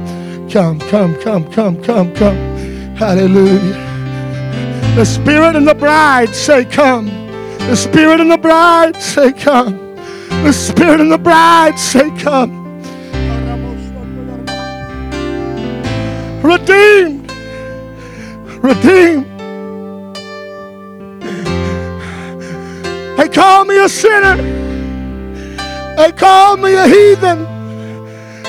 Come, come, come, come, come, come. Hallelujah. The Spirit and the bride say, Come. The Spirit and the bride say, Come. The Spirit and the bride say, Come. Redeemed. Redeemed. Call me a sinner. They call me a heathen.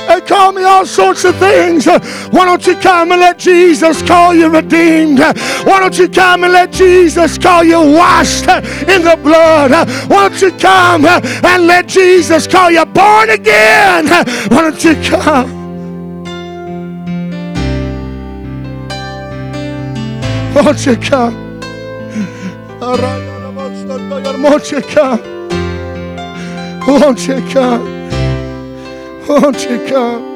They call me all sorts of things. Why don't you come and let Jesus call you redeemed? Why don't you come and let Jesus call you washed in the blood? Why don't you come and let Jesus call you born again? Why don't you come? Why don't you come? All right. Won't you come? Won't you come? Won't you come?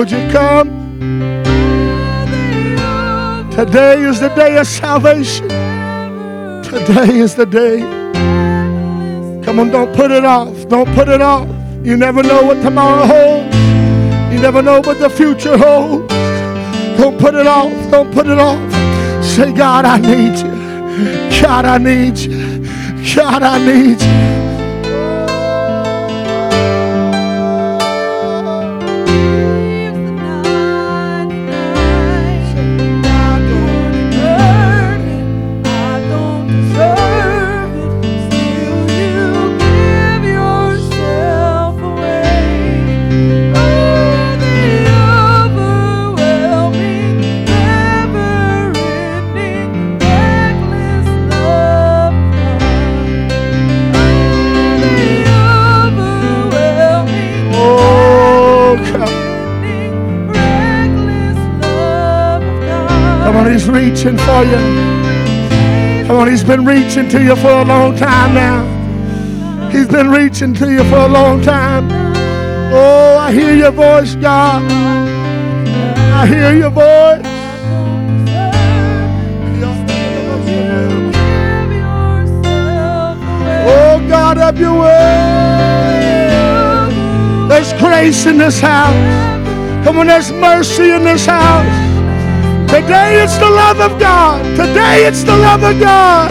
Would you come? Today is the day of salvation. Today is the day. Come on, don't put it off. Don't put it off. You never know what tomorrow holds. You never know what the future holds. Don't put it off. Don't put it off. Say, God, I need you. God, I need you. God, I need you. For you. Come on, He's been reaching to you for a long time now. He's been reaching to you for a long time. Oh, I hear your voice, God. I hear your voice. Oh, God, have your way. There's grace in this house. Come on, there's mercy in this house. Today it's the love of God. Today it's the love of God.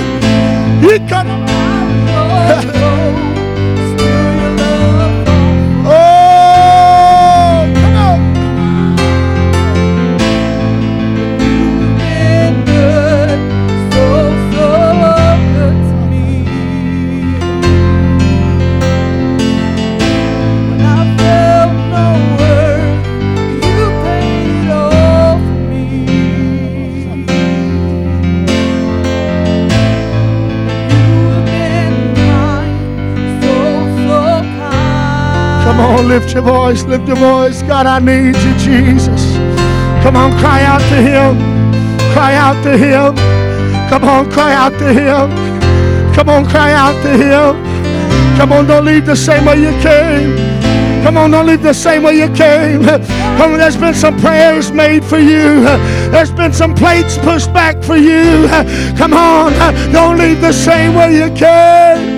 Lift your voice, lift your voice. God, I need you, Jesus. Come on, cry out to Him. Cry out to Him. Come on, cry out to Him. Come on, cry out to Him. Come on, don't leave the same way you came. Come on, don't leave the same way you came. Come on, there's been some prayers made for you. There's been some plates pushed back for you. Come on, don't leave the same way you came.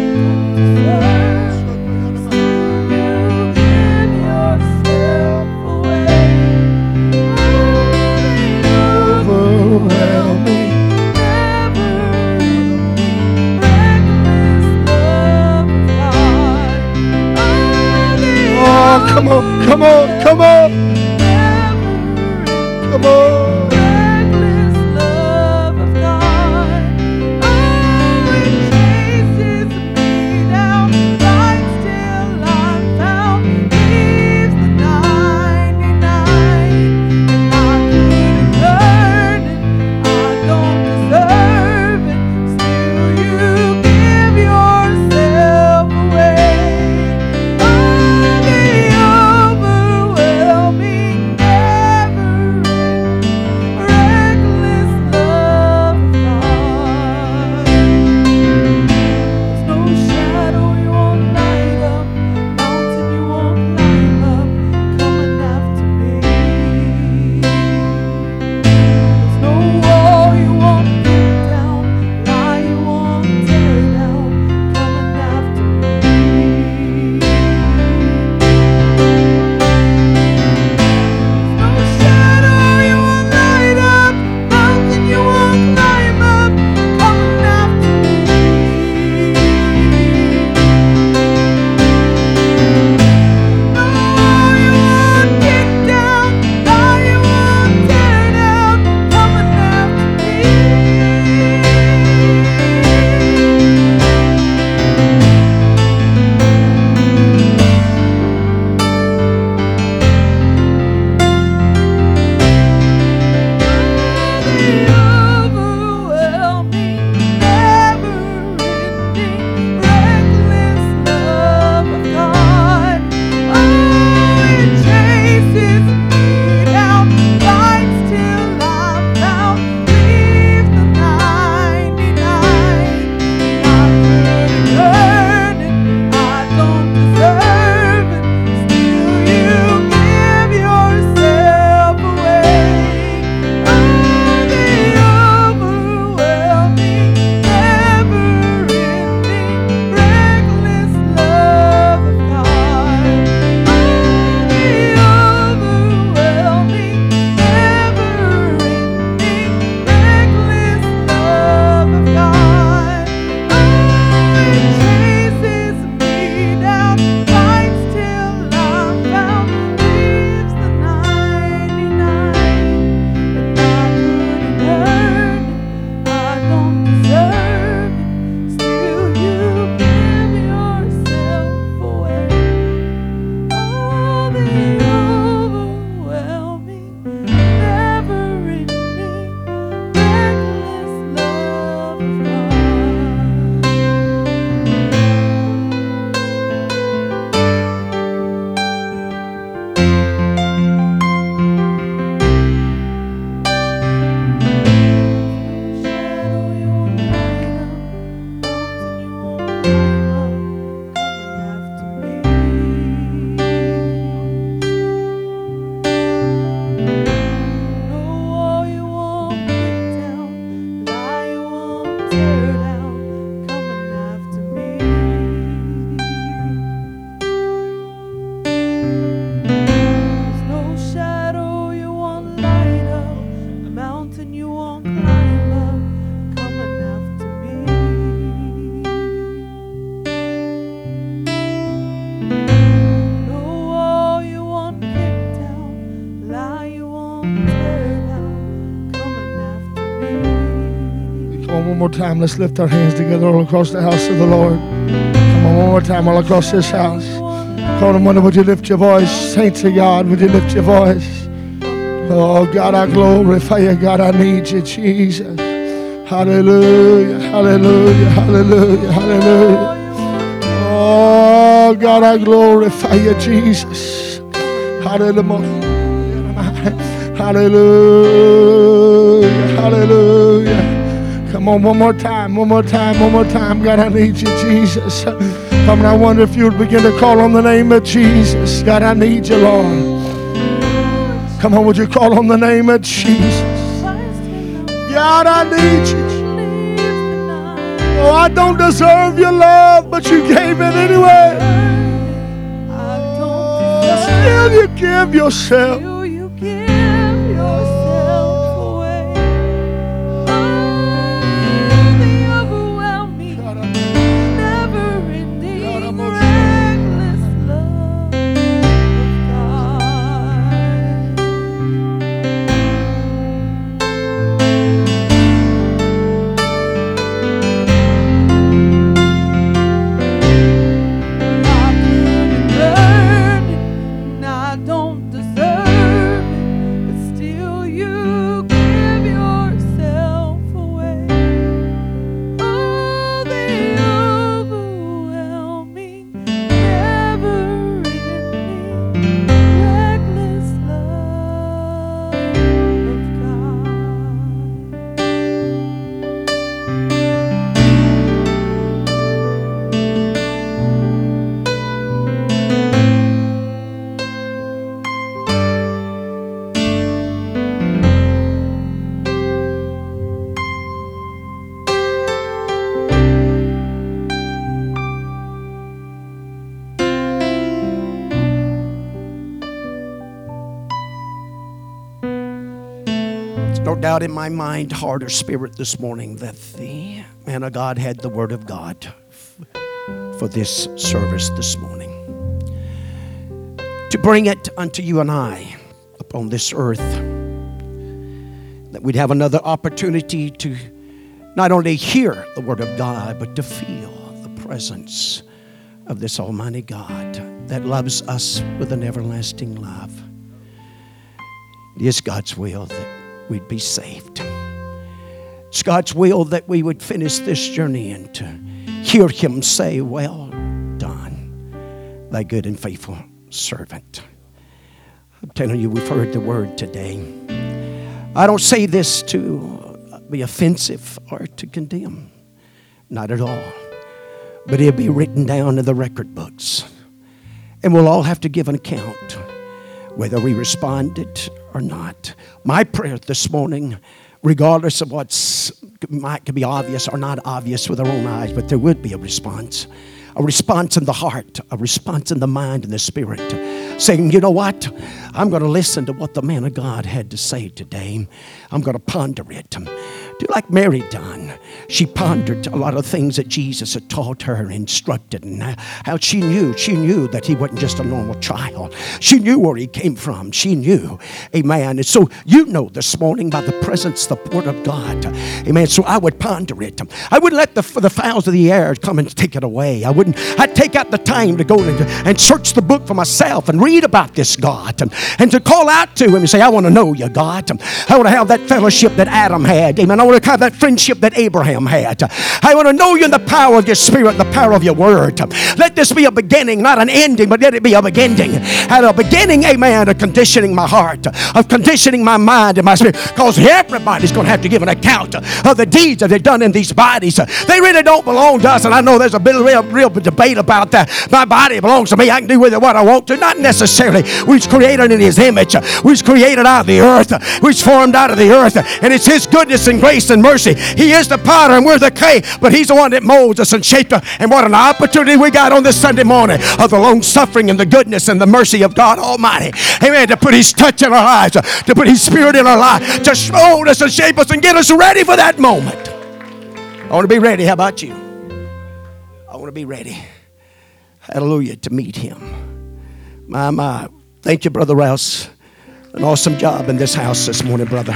Time. Let's lift our hands together all across the house of the Lord. Come on, one more time, all across this house. Come on, wonder, would you lift your voice? Saints of God, would you lift your voice? Oh, God, I glorify you. God, I need you, Jesus. Hallelujah, hallelujah, hallelujah, hallelujah. Oh God, I glorify you, Jesus. Hallelujah. Hallelujah. Hallelujah. Come on, one more time, one more time, one more time. God, I need you, Jesus. Come on, I wonder if you would begin to call on the name of Jesus. God, I need you, Lord. Come on, would you call on the name of Jesus? God, I need you. Oh, I don't deserve your love, but you gave it anyway. Oh, Still, you give yourself. Doubt in my mind, heart, or spirit this morning that the man of God had the Word of God for this service this morning. To bring it unto you and I upon this earth, that we'd have another opportunity to not only hear the Word of God, but to feel the presence of this Almighty God that loves us with an everlasting love. It is God's will that we'd be saved. It's God's will that we would finish this journey and to hear Him say, Well done, thy good and faithful servant. I'm telling you, we've heard the word today. I don't say this to be offensive or to condemn, not at all. But it'll be written down in the record books. And we'll all have to give an account whether we responded or not. My prayer this morning, regardless of what might be obvious or not obvious with our own eyes, but there would be a response. A response in the heart, a response in the mind and the spirit, saying, you know what? I'm going to listen to what the man of God had to say today. I'm going to ponder it. Do like Mary done. She pondered a lot of things that Jesus had taught her and instructed, and uh, how she knew, she knew that he wasn't just a normal child. She knew where he came from. She knew, amen. And so you know this morning by the presence, the word of God, amen. So I would ponder it. I wouldn't let the, the fowls of the air come and take it away. I wouldn't, I'd take out the time to go and, and search the book for myself and read about this God and, and to call out to him and say, I want to know you, God. I want to have that fellowship that Adam had, amen. I want to have that friendship that Abraham had. I want to know you in the power of your spirit, the power of your word. Let this be a beginning, not an ending, but let it be a beginning. At a beginning, amen, of conditioning my heart, of conditioning my mind and my spirit. Because everybody's going to have to give an account of the deeds that they've done in these bodies. They really don't belong to us. And I know there's a bit of real, real debate about that. My body belongs to me. I can do with it what I want to. Not necessarily. We was created in his image. We was created out of the earth. We was formed out of the earth. And it's his goodness and grace and mercy. He is the potter and we're the clay. But he's the one that molds us and shapes us. And what an opportunity we got on this Sunday morning of the long suffering and the goodness and the mercy of God Almighty. Amen. To put his touch in our lives, to put his spirit in our lives, to mold us and shape us and get us ready for that moment. I want to be ready. How about you? I want to be ready. Hallelujah. To meet him. My, my. Thank you, Brother Rouse. An awesome job in this house this morning, brother.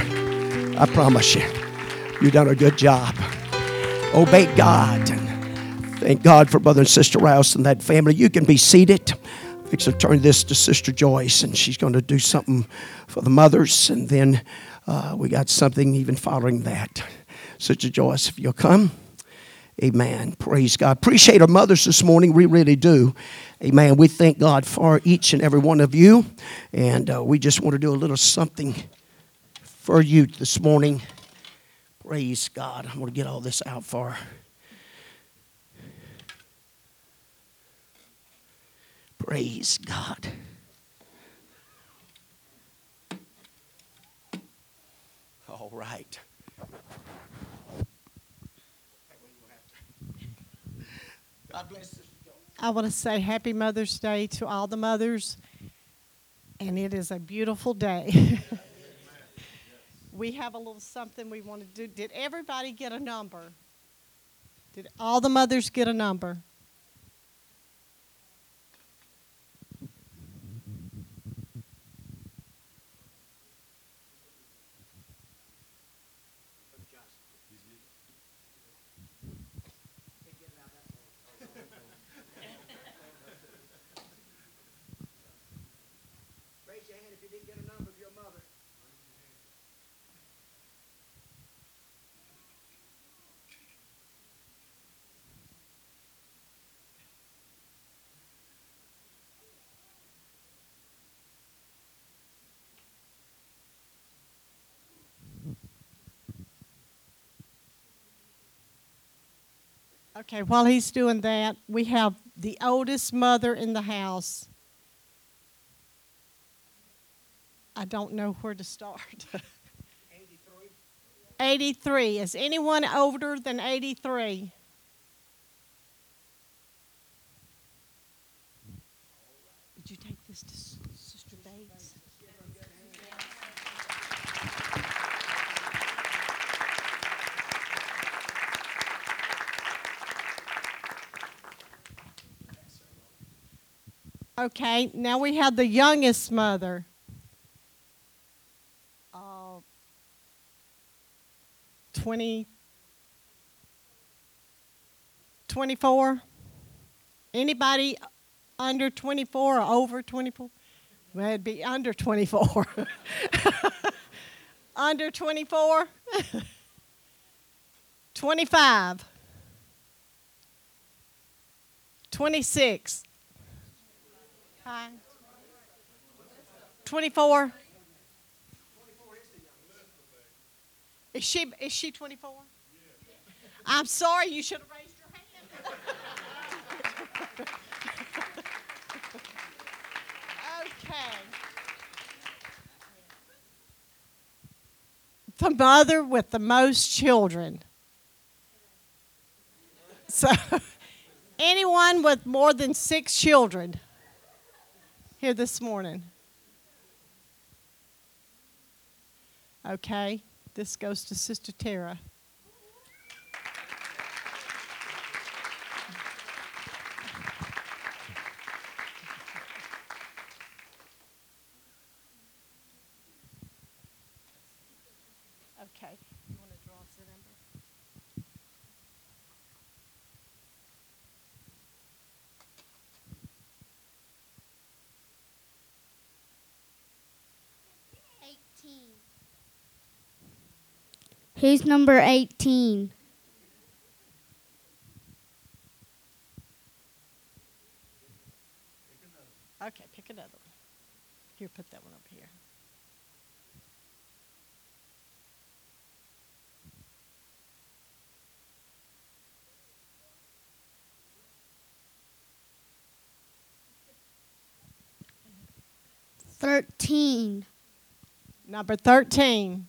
I promise you. You've done a good job. Obey God. Thank God for Brother and Sister Rouse and that family. You can be seated. I'll fix to turn this to Sister Joyce, and she's going to do something for the mothers, and then uh, we got something even following that. Sister Joyce, if you'll come. Amen. Praise God. Appreciate our mothers this morning. We really do. Amen. We thank God for each and every one of you. And uh, we just want to do a little something for you this morning. Praise God. I'm going to get all this out her. Praise God. All right. God bless I want to say happy Mother's Day to all the mothers, and it is a beautiful day. we have a little something we want to do. Did everybody get a number? Did all the mothers get a number? Raise your hand if you didn't get a number of your mother. Okay, while he's doing that, we have the oldest mother in the house. I don't know where to start. 83. 83. Is anyone older than 83? Would you take this to S- Sister Bates? Okay, now we have the youngest mother. Uh, 20, 24? Anybody under 24 or over 24? Well, it'd be under 24. under 24? 25. 26. Hi. 24. Is she is she 24? I'm sorry, you should have raised your hand. okay. The mother with the most children. So, anyone with more than six children here this morning? Okay, this goes to Sister Tara. Okay, you want to draw us the number? Eighteen. Who's number eighteen? Okay, pick another one. Here, put that one up here. Thirteen. Number 13.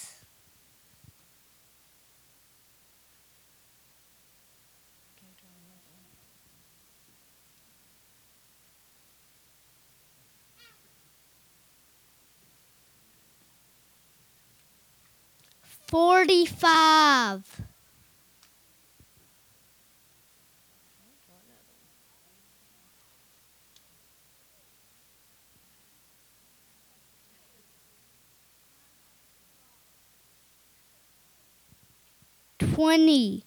Forty-five. Twenty.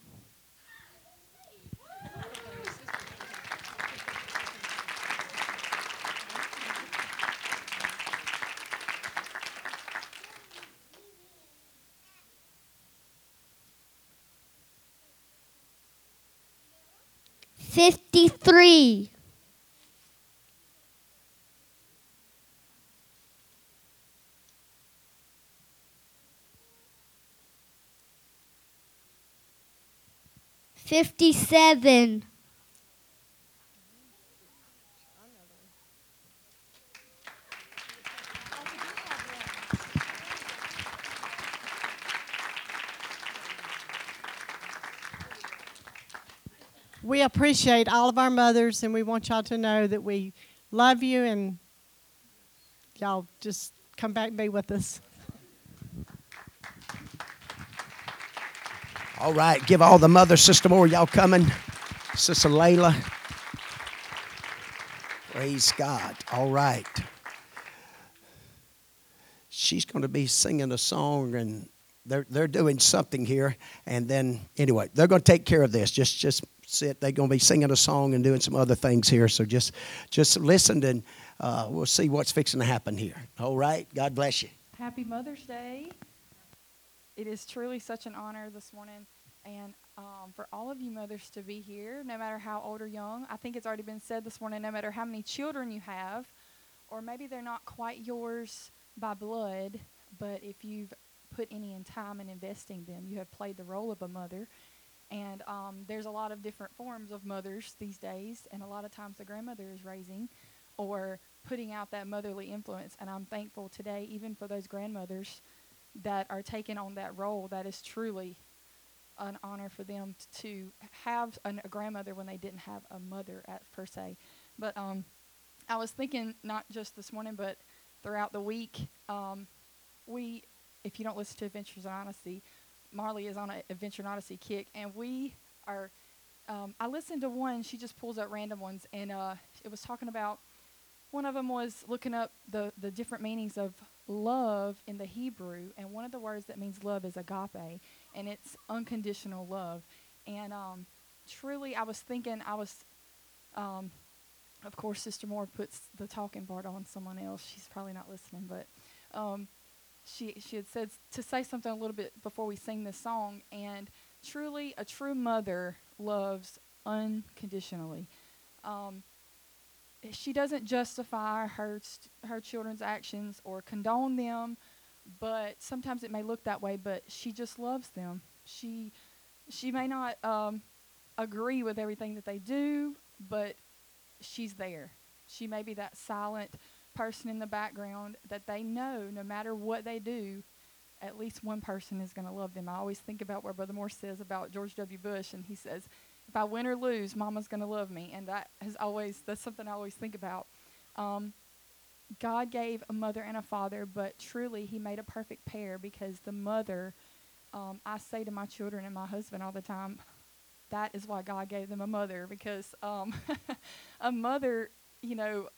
Fifty-three. Fifty-seven. We appreciate all of our mothers, and we want y'all to know that we love you, and y'all just come back and be with us. All right, give all the mothers, Sister Moore, y'all coming? Sister Layla. Praise God. All right. She's going to be singing a song, and they're, they're doing something here. And then, anyway, they're going to take care of this. Just just They're going to be singing a song and doing some other things here. So just just listen, and uh, we'll see what's fixing to happen here. All right. God bless you. Happy Mother's Day. It is truly such an honor this morning, and um, for all of you mothers to be here, no matter how old or young. I think it's already been said this morning, no matter how many children you have, or maybe they're not quite yours by blood, but if you've put any in time and investing them, you have played the role of a mother. And um, there's a lot of different forms of mothers these days, and a lot of times the grandmother is raising or putting out that motherly influence. And I'm thankful today, even for those grandmothers that are taking on that role. That is truly an honor for them to have an, a grandmother when they didn't have a mother at per se. But um, I was thinking not just this morning, but throughout the week. Um, we, if you don't listen to Adventures in Odyssey, Marley is on an Adventure in Odyssey kick, and we are. Um, I listened to one. She just pulls out random ones, and uh, it was talking about. One of them was looking up the the different meanings of love in the Hebrew, and one of the words that means love is agape, and it's unconditional love. And um, truly, I was thinking, I was, um, of course, Sister Moore puts the talking part on someone else. She's probably not listening, but um, she she had said to say something a little bit before we sing this song. And truly, a true mother loves unconditionally. Um, she doesn't justify her st- her children's actions or condone them, but sometimes it may look that way. But she just loves them. She she may not um, agree with everything that they do, but she's there. She may be that silent person in the background that they know no matter what they do, at least one person is going to love them. I always think about what Brother Moore says about George W. Bush, and he says, if I win or lose, Mama's going to love me. And that has always, that's something I always think about. Um, God gave a mother and a father, but truly, He made a perfect pair because the mother, um, I say to my children and my husband all the time, that is why God gave them a mother because um, a mother, you know,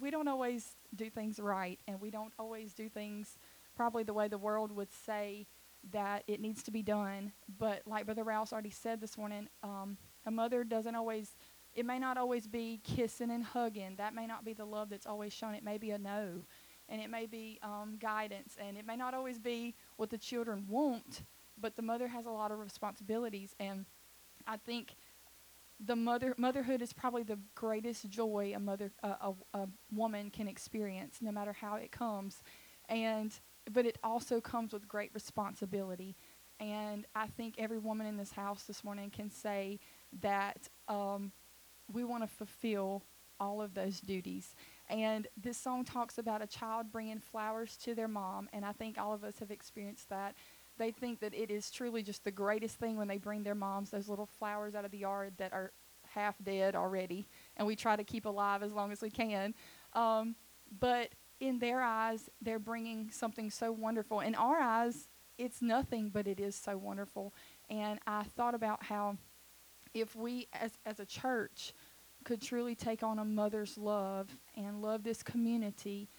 we don't always do things right and we don't always do things probably the way the world would say that it needs to be done. But like Brother Rouse already said this morning, um, a mother doesn't always, it may not always be kissing and hugging. That may not be the love that's always shown. It may be a no. And it may be um, guidance. And it may not always be what the children want, but the mother has a lot of responsibilities. And I think the mother motherhood is probably the greatest joy a mother a, a, a woman can experience no matter how it comes. And but it also comes with great responsibility. And i think every woman in this house this morning can say that um, we want to fulfill all of those duties. And this song talks about a child bringing flowers to their mom, and I think all of us have experienced that. They think that it is truly just the greatest thing when they bring their moms those little flowers out of the yard that are half dead already, and we try to keep alive as long as we can. Um, but in their eyes, they're bringing something so wonderful. In our eyes, it's nothing, but it is so wonderful. And I thought about how if we, as, as a church, could truly take on a mother's love and love this community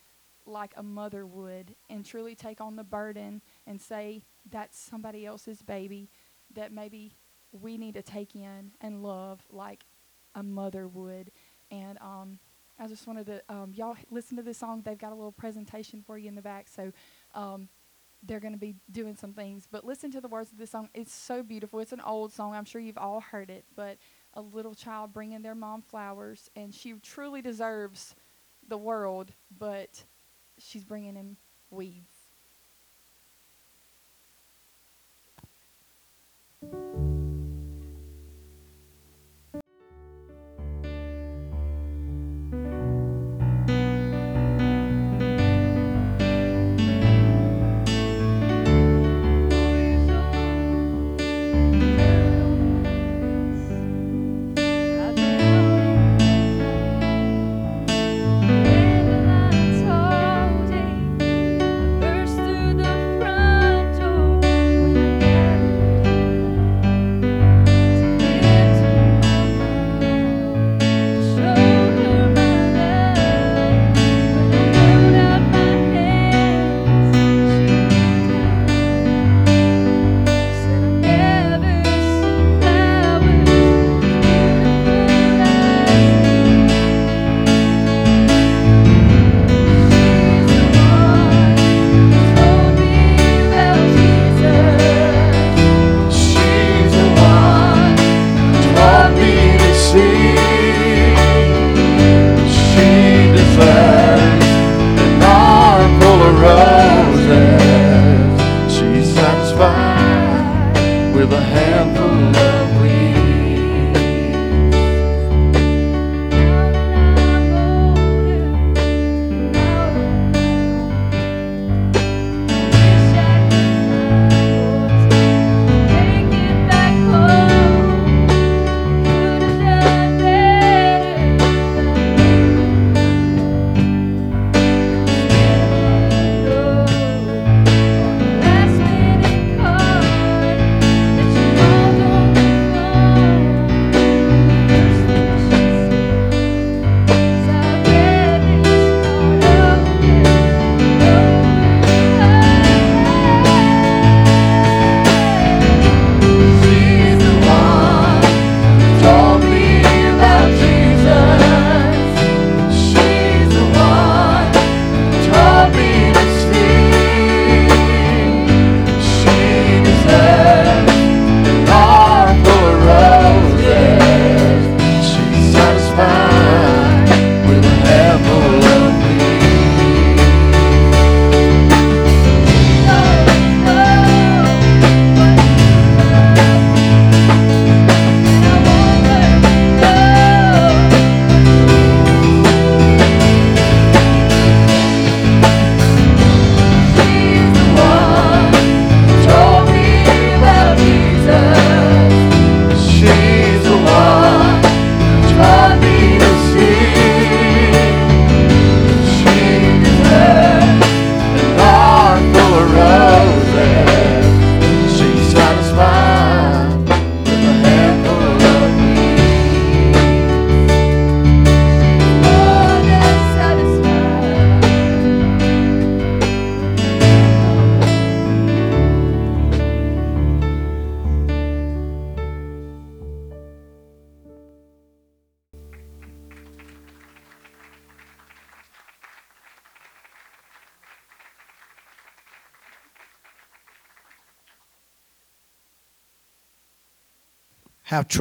like a mother would, and truly take on the burden and say that's somebody else's baby that maybe we need to take in and love like a mother would. And um, I just wanted to, um, y'all listen to this song. They've got a little presentation for you in the back. So um, they're going to be doing some things. But listen to the words of this song. It's so beautiful. It's an old song. I'm sure you've all heard it. But a little child bringing their mom flowers, and she truly deserves the world, but she's bringing him weeds.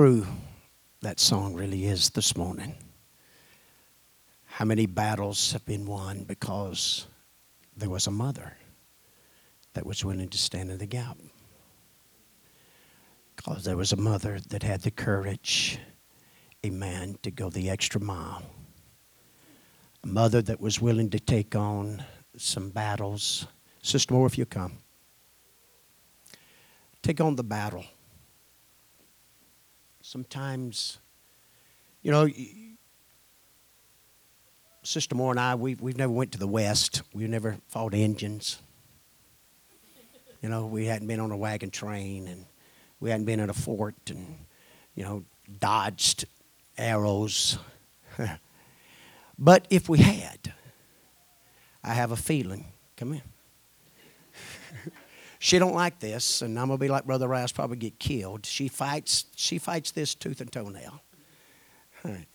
True that song really is this morning. How many battles have been won because there was a mother that was willing to stand in the gap. Because there was a mother that had the courage, a man, to go the extra mile. a mother that was willing to take on some battles. Sister Moore, if you come, take on the battle. Sometimes, you know, Sister Moore and I, we've, we've never went to the West. We've never fought Indians. You know, we hadn't been on a wagon train and we hadn't been in a fort and, you know, dodged arrows. but if we had, I have a feeling. Come in. She don't like this, and I'm gonna be like Brother Rice, probably get killed. She fights. She fights this tooth and toenail,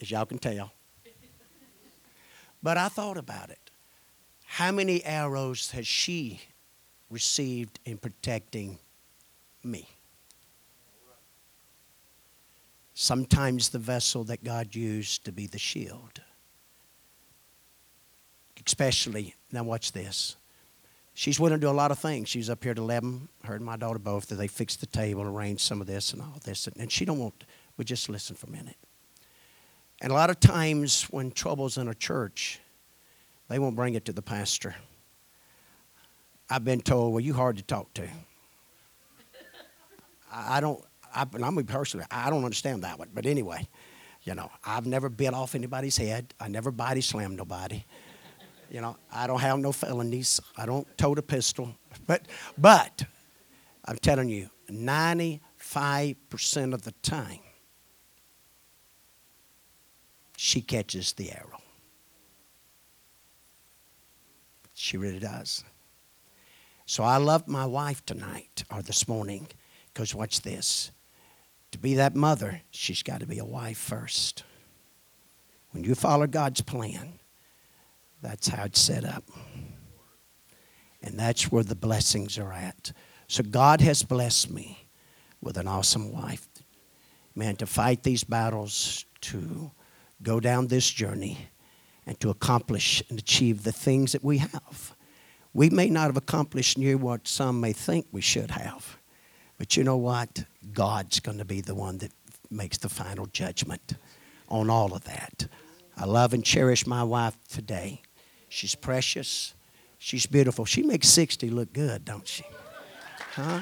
as y'all can tell. But I thought about it. How many arrows has she received in protecting me? Sometimes the vessel that God used to be the shield. Especially, now watch this. She's willing to do a lot of things. She was up here at 11, her and my daughter both, that they fixed the table, arranged some of this and all this. And she don't want, we just listen for a minute. And a lot of times when trouble's in a church, they won't bring it to the pastor. I've been told, well, you hard to talk to. I I don't, I, and I'm personally, I don't understand that one. But anyway, you know, I've never bit off anybody's head. I never body slammed nobody. You know, I don't have no felonies. I don't tote a pistol. But, but, I'm telling you, 95% of the time, she catches the arrow. She really does. So I love my wife tonight or this morning because watch this. To be that mother, she's got to be a wife first. When you follow God's plan, that's how it's set up. And that's where the blessings are at. So God has blessed me with an awesome wife. Man, to fight these battles, to go down this journey, and to accomplish and achieve the things that we have. We may not have accomplished near what some may think we should have. But you know what? God's going to be the one that makes the final judgment on all of that. I love and cherish my wife today. She's precious. She's beautiful. She makes 60 look good, don't she? Huh?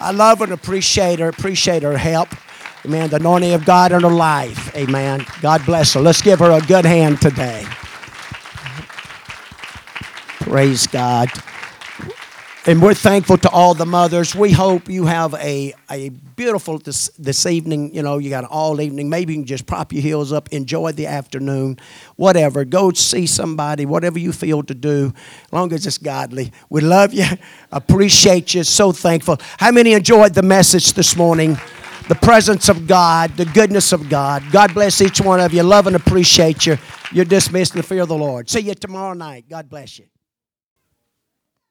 I love and appreciate her, appreciate her help. Amen. The anointing of God in her life. Amen. God bless her. Let's give her a good hand today. Praise God. And we're thankful to all the mothers. We hope you have a, a beautiful this, this evening. You know, you got all evening. Maybe you can just prop your heels up, enjoy the afternoon, whatever. Go see somebody, whatever you feel to do, as long as it's godly. We love you, appreciate you, so thankful. How many enjoyed the message this morning? The presence of God, the goodness of God. God bless each one of you. Love and appreciate you. You're dismissed in the fear of the Lord. See you tomorrow night. God bless you.